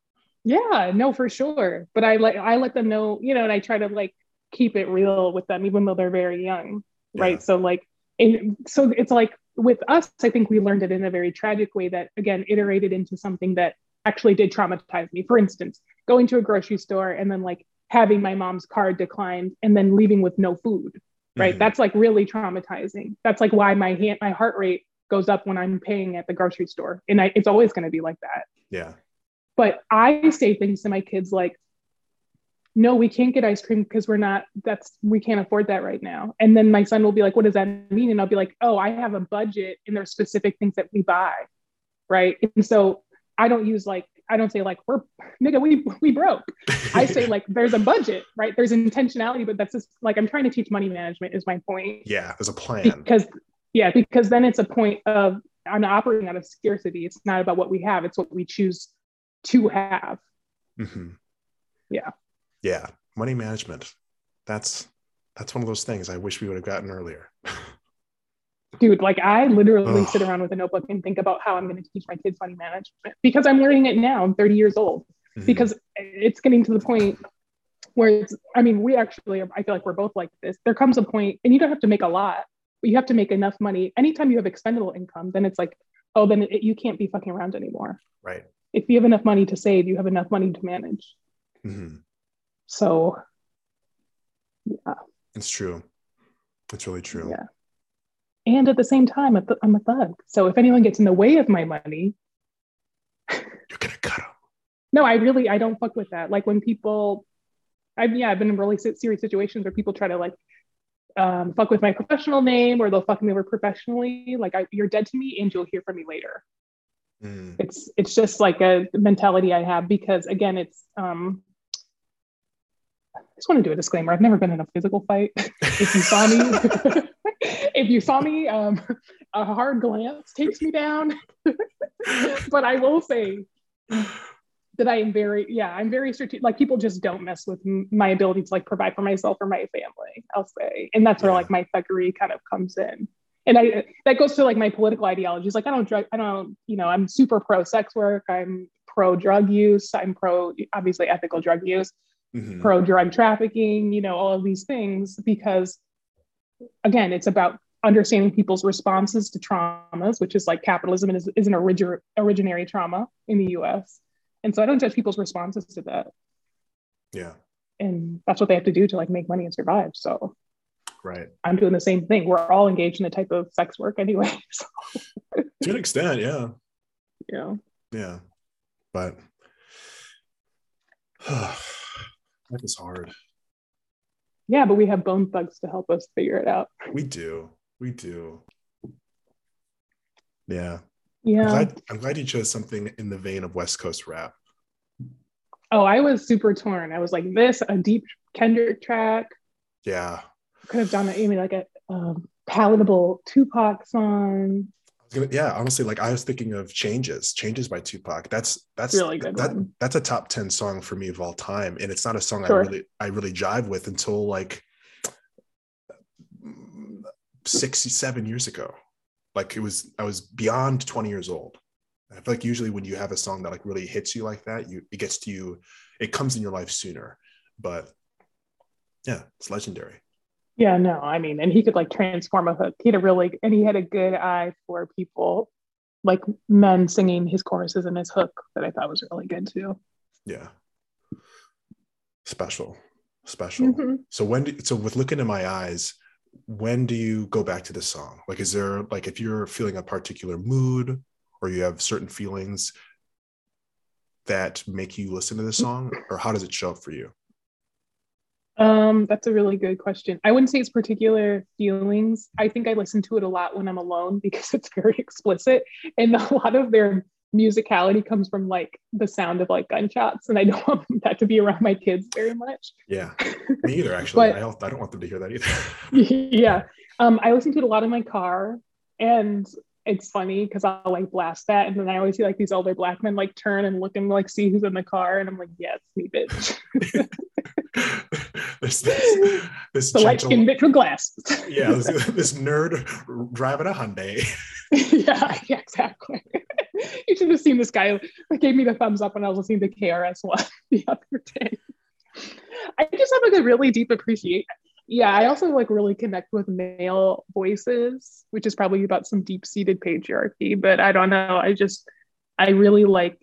Yeah, no, for sure. But I like I let them know, you know, and I try to like keep it real with them, even though they're very young, yeah. right? So like, and so it's like with us, I think we learned it in a very tragic way that again iterated into something that actually did traumatize me. For instance, going to a grocery store and then like having my mom's card declined and then leaving with no food, right? Mm-hmm. That's like really traumatizing. That's like why my hand, my heart rate goes up when I'm paying at the grocery store. And I, it's always going to be like that. Yeah. But I say things to my kids like, no, we can't get ice cream because we're not, that's, we can't afford that right now. And then my son will be like, what does that mean? And I'll be like, oh, I have a budget and there's specific things that we buy. Right. And so I don't use like, I don't say like, we're, nigga, we, we broke. I say like, there's a budget, right? There's intentionality, but that's just like, I'm trying to teach money management is my point. Yeah. There's a plan. Because, yeah, because then it's a point of, I'm operating out of scarcity. It's not about what we have, it's what we choose to have. Mm-hmm. Yeah yeah money management that's that's one of those things i wish we would have gotten earlier dude like i literally sit around with a notebook and think about how i'm going to teach my kids money management because i'm learning it now i'm 30 years old mm-hmm. because it's getting to the point where it's i mean we actually i feel like we're both like this there comes a point and you don't have to make a lot but you have to make enough money anytime you have expendable income then it's like oh then it, you can't be fucking around anymore right if you have enough money to save you have enough money to manage mm-hmm. So, yeah. It's true. It's really true. Yeah. And at the same time, I'm a thug. So if anyone gets in the way of my money, you're gonna cut them. No, I really I don't fuck with that. Like when people, I've yeah, I've been in really serious situations where people try to like um, fuck with my professional name or they'll fuck me over professionally. Like I, you're dead to me, and you'll hear from me later. Mm. It's it's just like a mentality I have because again, it's um, just want to do a disclaimer. I've never been in a physical fight. if you saw me, if you saw me, um, a hard glance takes me down. but I will say that I am very, yeah, I'm very strategic. Like people just don't mess with my ability to like provide for myself or my family. I'll say, and that's where like my thuggery kind of comes in. And I that goes to like my political ideologies. Like I don't drug, I don't, you know, I'm super pro sex work. I'm pro drug use. I'm pro obviously ethical drug use mm-hmm. pro drug trafficking, you know, all of these things, because again, it's about understanding people's responses to traumas, which is like capitalism is, is an origin, originary trauma in the US. And so I don't judge people's responses to that. Yeah. And that's what they have to do to like make money and survive. So right. I'm doing the same thing. We're all engaged in a type of sex work anyway. So. to an extent, yeah. Yeah. Yeah. But Life is hard. Yeah, but we have bone thugs to help us figure it out. We do. We do. Yeah. Yeah. I'm glad, I'm glad you chose something in the vein of West Coast rap. Oh, I was super torn. I was like, this, a deep Kendrick track. Yeah. Could have done it, mean like a um, palatable Tupac song yeah honestly like i was thinking of changes changes by tupac. That's that's really good that, that's a top 10 song for me of all time and it's not a song sure. i really i really jive with until like 67 years ago. Like it was i was beyond 20 years old. I feel like usually when you have a song that like really hits you like that you it gets to you it comes in your life sooner. But yeah it's legendary yeah, no, I mean, and he could like transform a hook. He had a really, and he had a good eye for people, like men singing his choruses and his hook that I thought was really good too. Yeah. Special, special. Mm-hmm. So when, do, so with looking in my eyes, when do you go back to the song? Like, is there like if you're feeling a particular mood or you have certain feelings that make you listen to the song, or how does it show up for you? Um, that's a really good question. I wouldn't say it's particular feelings. I think I listen to it a lot when I'm alone because it's very explicit, and a lot of their musicality comes from like the sound of like gunshots, and I don't want that to be around my kids very much. Yeah, me either. Actually, but, I, don't, I don't want them to hear that either. yeah, um, I listen to it a lot in my car, and it's funny because I'll like blast that, and then I always see like these older black men like turn and look and like see who's in the car, and I'm like, yeah, it's me, bitch. this this, this the light skin bitch with glasses. yeah, this, this, nerd driving a Hyundai. yeah, yeah, exactly. you should have seen this guy. That gave me the thumbs up when I was listening to KRS One the other day. I just have like a really deep appreciation yeah, I also like really connect with male voices, which is probably about some deep seated patriarchy, but I don't know. I just, I really like,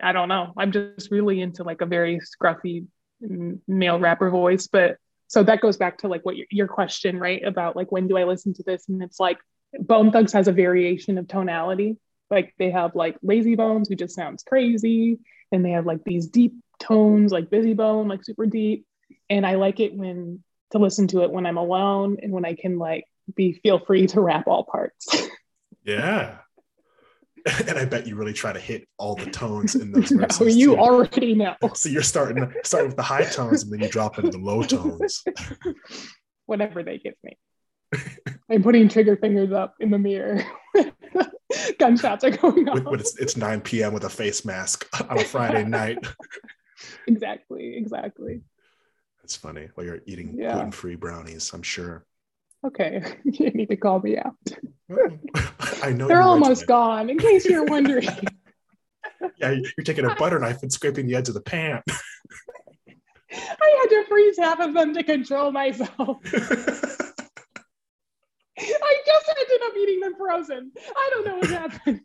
I don't know. I'm just really into like a very scruffy male rapper voice. But so that goes back to like what your, your question, right? About like, when do I listen to this? And it's like, Bone Thugs has a variation of tonality. Like they have like Layzie Bones, who just sounds crazy. And they have like these deep tones, like Bizzy Bone, like super deep and I like it when to listen to it when I'm alone and when I can like be feel free to rap all parts. Yeah. And I bet you really try to hit all the tones in those no, verses. you too. already know. So you're starting starting with the high tones and then you drop into the low tones. Whatever they give me. I'm putting trigger fingers up in the mirror. Gunshots are going off. When, when it's, it's 9 p.m. with a face mask on a Friday night. exactly, exactly. It's funny. While you're eating Yeah. gluten-free brownies, I'm sure. Okay, you need to call me out. I know They're almost gone, in case you're wondering. Yeah, you're taking a butter knife and scraping the edge of the pan. I had to freeze half of them to control myself. I just ended up eating them frozen. I don't know what happened.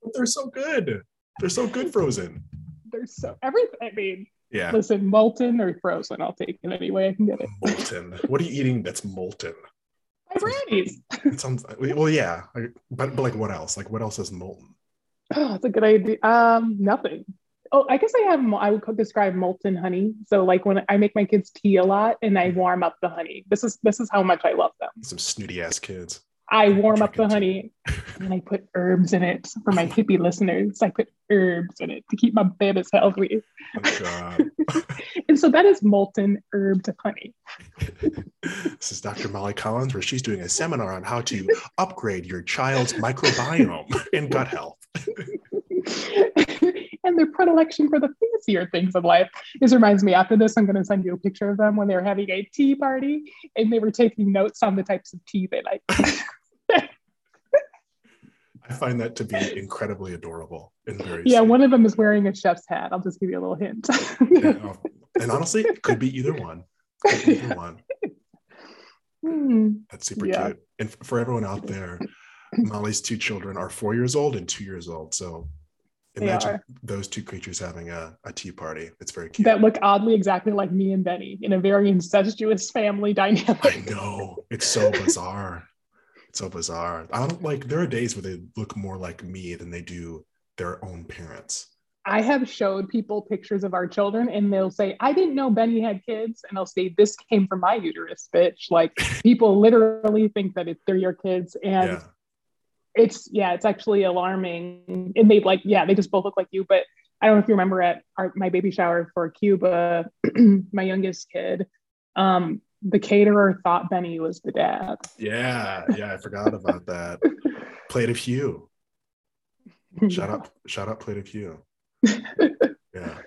But they're so good. They're so good frozen. They're so everything. I mean, Yeah. listen, molten or frozen, I'll take it any way I can get it. Molten. What are you eating that's molten? My brownies. It sounds well, yeah. But but like what else? Like what else is molten? Oh, that's a good idea. Um, nothing. Oh, I guess I have. I would describe molten honey. So, like when I make my kids tea a lot, and I warm up the honey. This is this is how much I love them. Some snooty ass kids. I warm up the honey, and I put herbs in it for my hippie listeners. I put herbs in it to keep my babies healthy. Oh. And so that is molten herbed honey. this is Dr. Molly Collins, where she's doing a seminar on how to upgrade your child's microbiome in gut health. and their predilection for the fancier things of life. This reminds me, after this, I'm going to send you a picture of them when they were having a tea party and they were taking notes on the types of tea they like. I find that to be incredibly adorable and very yeah, sweet. one of them is wearing a chef's hat. I'll just give you a little hint. Yeah, oh, and honestly, it could be either one. Be either one. Hmm. That's super Yeah. cute. And for everyone out there, Molly's two children are four years old and two years old. So imagine those two creatures having a, a tea party. It's very cute. That look oddly exactly like me and Benny in a very incestuous family dynamic. I know. It's so bizarre. It's so bizarre. I don't like there are days where they look more like me than they do their own parents. I have showed people pictures of our children and they'll say, I didn't know Benny had kids. And I'll say, This came from my uterus, bitch. Like people literally think that it, they're your kids. And yeah. it's, yeah, it's actually alarming. And they like, yeah, they just both look like you. But I don't know if you remember at our, my baby shower for Cuba, my youngest kid, um, the caterer thought Benny was the dad. Yeah. Yeah. I forgot about that. Plate of Hugh. Shut out, shout out, Plate of Hugh. Yeah.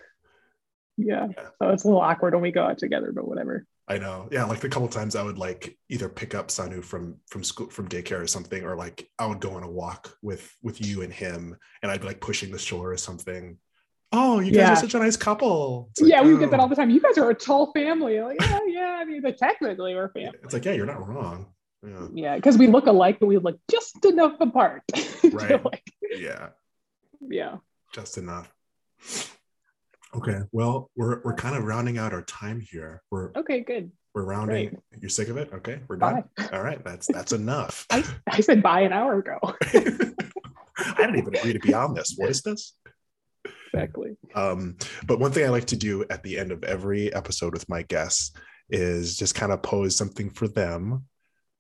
Yeah. So it's a little awkward when we go out together, but whatever. I know. Yeah, like the couple times I would like either pick up Sanu from from school from daycare or something, or like I would go on a walk with with you and him, and I'd be like pushing the stroller or something. Oh, you guys Yeah. are such a nice couple. Like, yeah, we get that oh. all the time. You guys are a tall family. Like, yeah, yeah. I mean, technically we're family. It's like, yeah, you're not wrong. Yeah. Yeah, because we look alike, but we look just enough apart. Right. like, Yeah. yeah. Just enough. Okay. Well, we're we're kind of rounding out our time here. We're Okay, good. we're rounding. You're sick of it? Okay, we're Bye. done. All right, that's that's enough. I, I said bye an hour ago. I didn't even agree to be on this. What is this? Exactly. Um, but one thing I like to do at the end of every episode with my guests is just kind of pose something for them.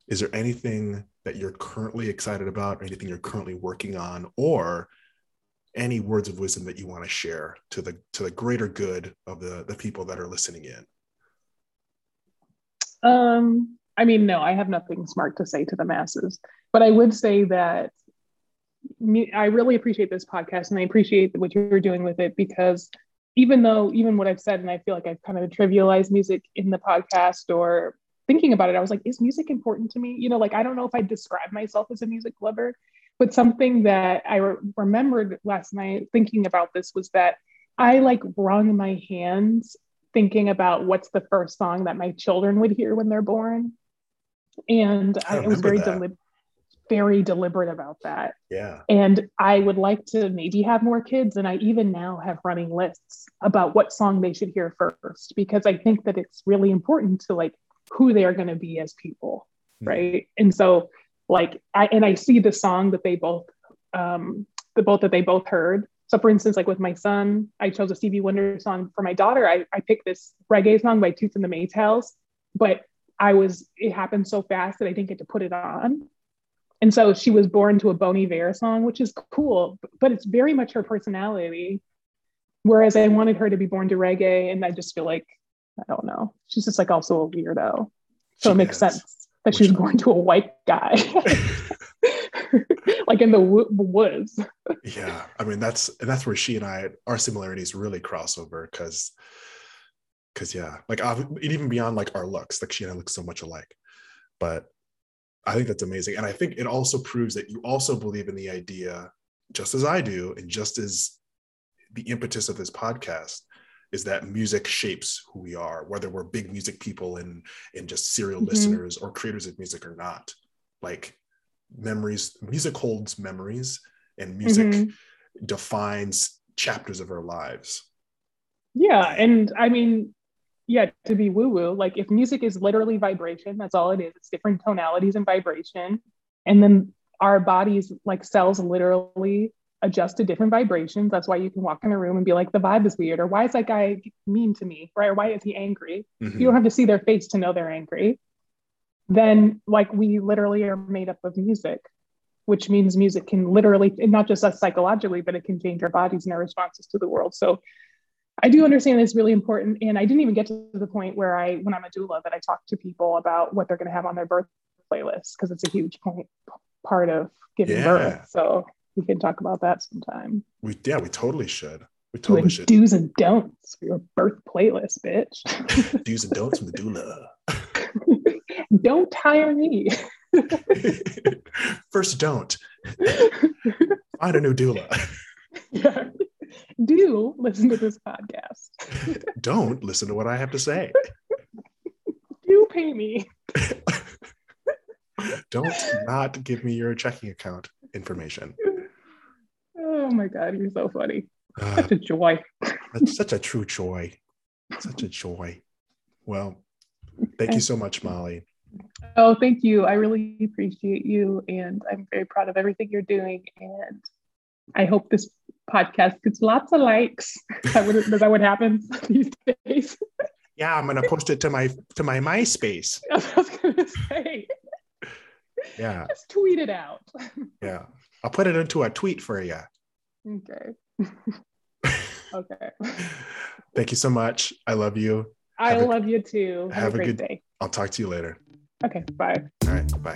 Is there anything that you're currently excited about, or anything you're currently working on, or any words of wisdom that you want to share to the to the greater good of the the people that are listening in? Um, I mean, no, I have nothing smart to say to the masses, but I would say that I really appreciate this podcast and I appreciate what you're doing with it because even though, even what I've said, and I feel like I've kind of trivialized music in the podcast or thinking about it, I was like, is music important to me? You know, like, I don't know if I describe myself as a music lover, but something that I re- remembered last night thinking about this was that I like wrung my hands thinking about what's the first song that my children would hear when they're born. And I I, was very that. Very deliberate about that. Yeah. And I would like to maybe have more kids. And I even now have running lists about what song they should hear first, because I think that it's really important to like who they are going to be as people. Mhm. Right. And so like I and I see the song that they both um the both that they both heard. So, for instance, like with my son, I chose a Stevie Wonder song. For my daughter, I, I picked this reggae song by Toots and the Maytals, but I was, it happened so fast that I didn't get to put it on. And so she was born to a Bon Iver song, which is cool, but it's very much her personality. Whereas I wanted her to be born to reggae, and I just feel like, I don't know, she's just like also a weirdo. So she it makes is. sense that she was born to a white guy. like in the w- woods. yeah, I mean that's that's where she and I our similarities really cross over because because yeah, like even beyond like our looks, like she and I look so much alike. But I think that's amazing, and I think it also proves that you also believe in the idea, just as I do, and just as the impetus of this podcast is that music shapes who we are, whether we're big music people and and just serial mm-hmm. listeners or creators of music or not. Like memories music holds memories and music mm-hmm. defines chapters of our lives yeah and i mean yeah to be woo woo like if music is literally vibration that's all it is it's different tonalities and vibration and then our bodies like cells literally adjust to different vibrations that's why you can walk in a room and be like the vibe is weird or why is that guy mean to me? Right or why is he angry? Mm-hmm. you don't have to see their face to know they're angry. Then like we literally are made up of music which means music can literally not just us psychologically but it can change our bodies and our responses to the world. So i do understand it's really important and i didn't even get to the point where i when i'm a doula that i talk to people about what they're going to have on their birth playlist because it's a huge point part of giving yeah. birth so we can talk about that sometime we yeah we totally should we totally should do's and don'ts for your birth playlist bitch do's and don'ts from the doula don't tire me. First, don't. Find a new doula. Yeah. Do listen to this podcast. don't listen to what I have to say. Do pay me. don't not give me your checking account information. Oh my God, you're so funny. Uh, such a joy. That's such a true joy. Such a joy. Well, thank you so much, Molly. Oh, thank you. I really appreciate you. And I'm very proud of everything you're doing. And I hope this podcast gets lots of likes. That what, is that what happens these days? Yeah, I'm gonna post it to my to my MySpace. I was gonna say. Yeah. Just tweet it out. Yeah. I'll put it into a tweet for you. Okay. okay. Thank you so much. I love you. I have love a, you too. Have, have a, a good day. I'll talk to you later. Okay, bye. All right, bye.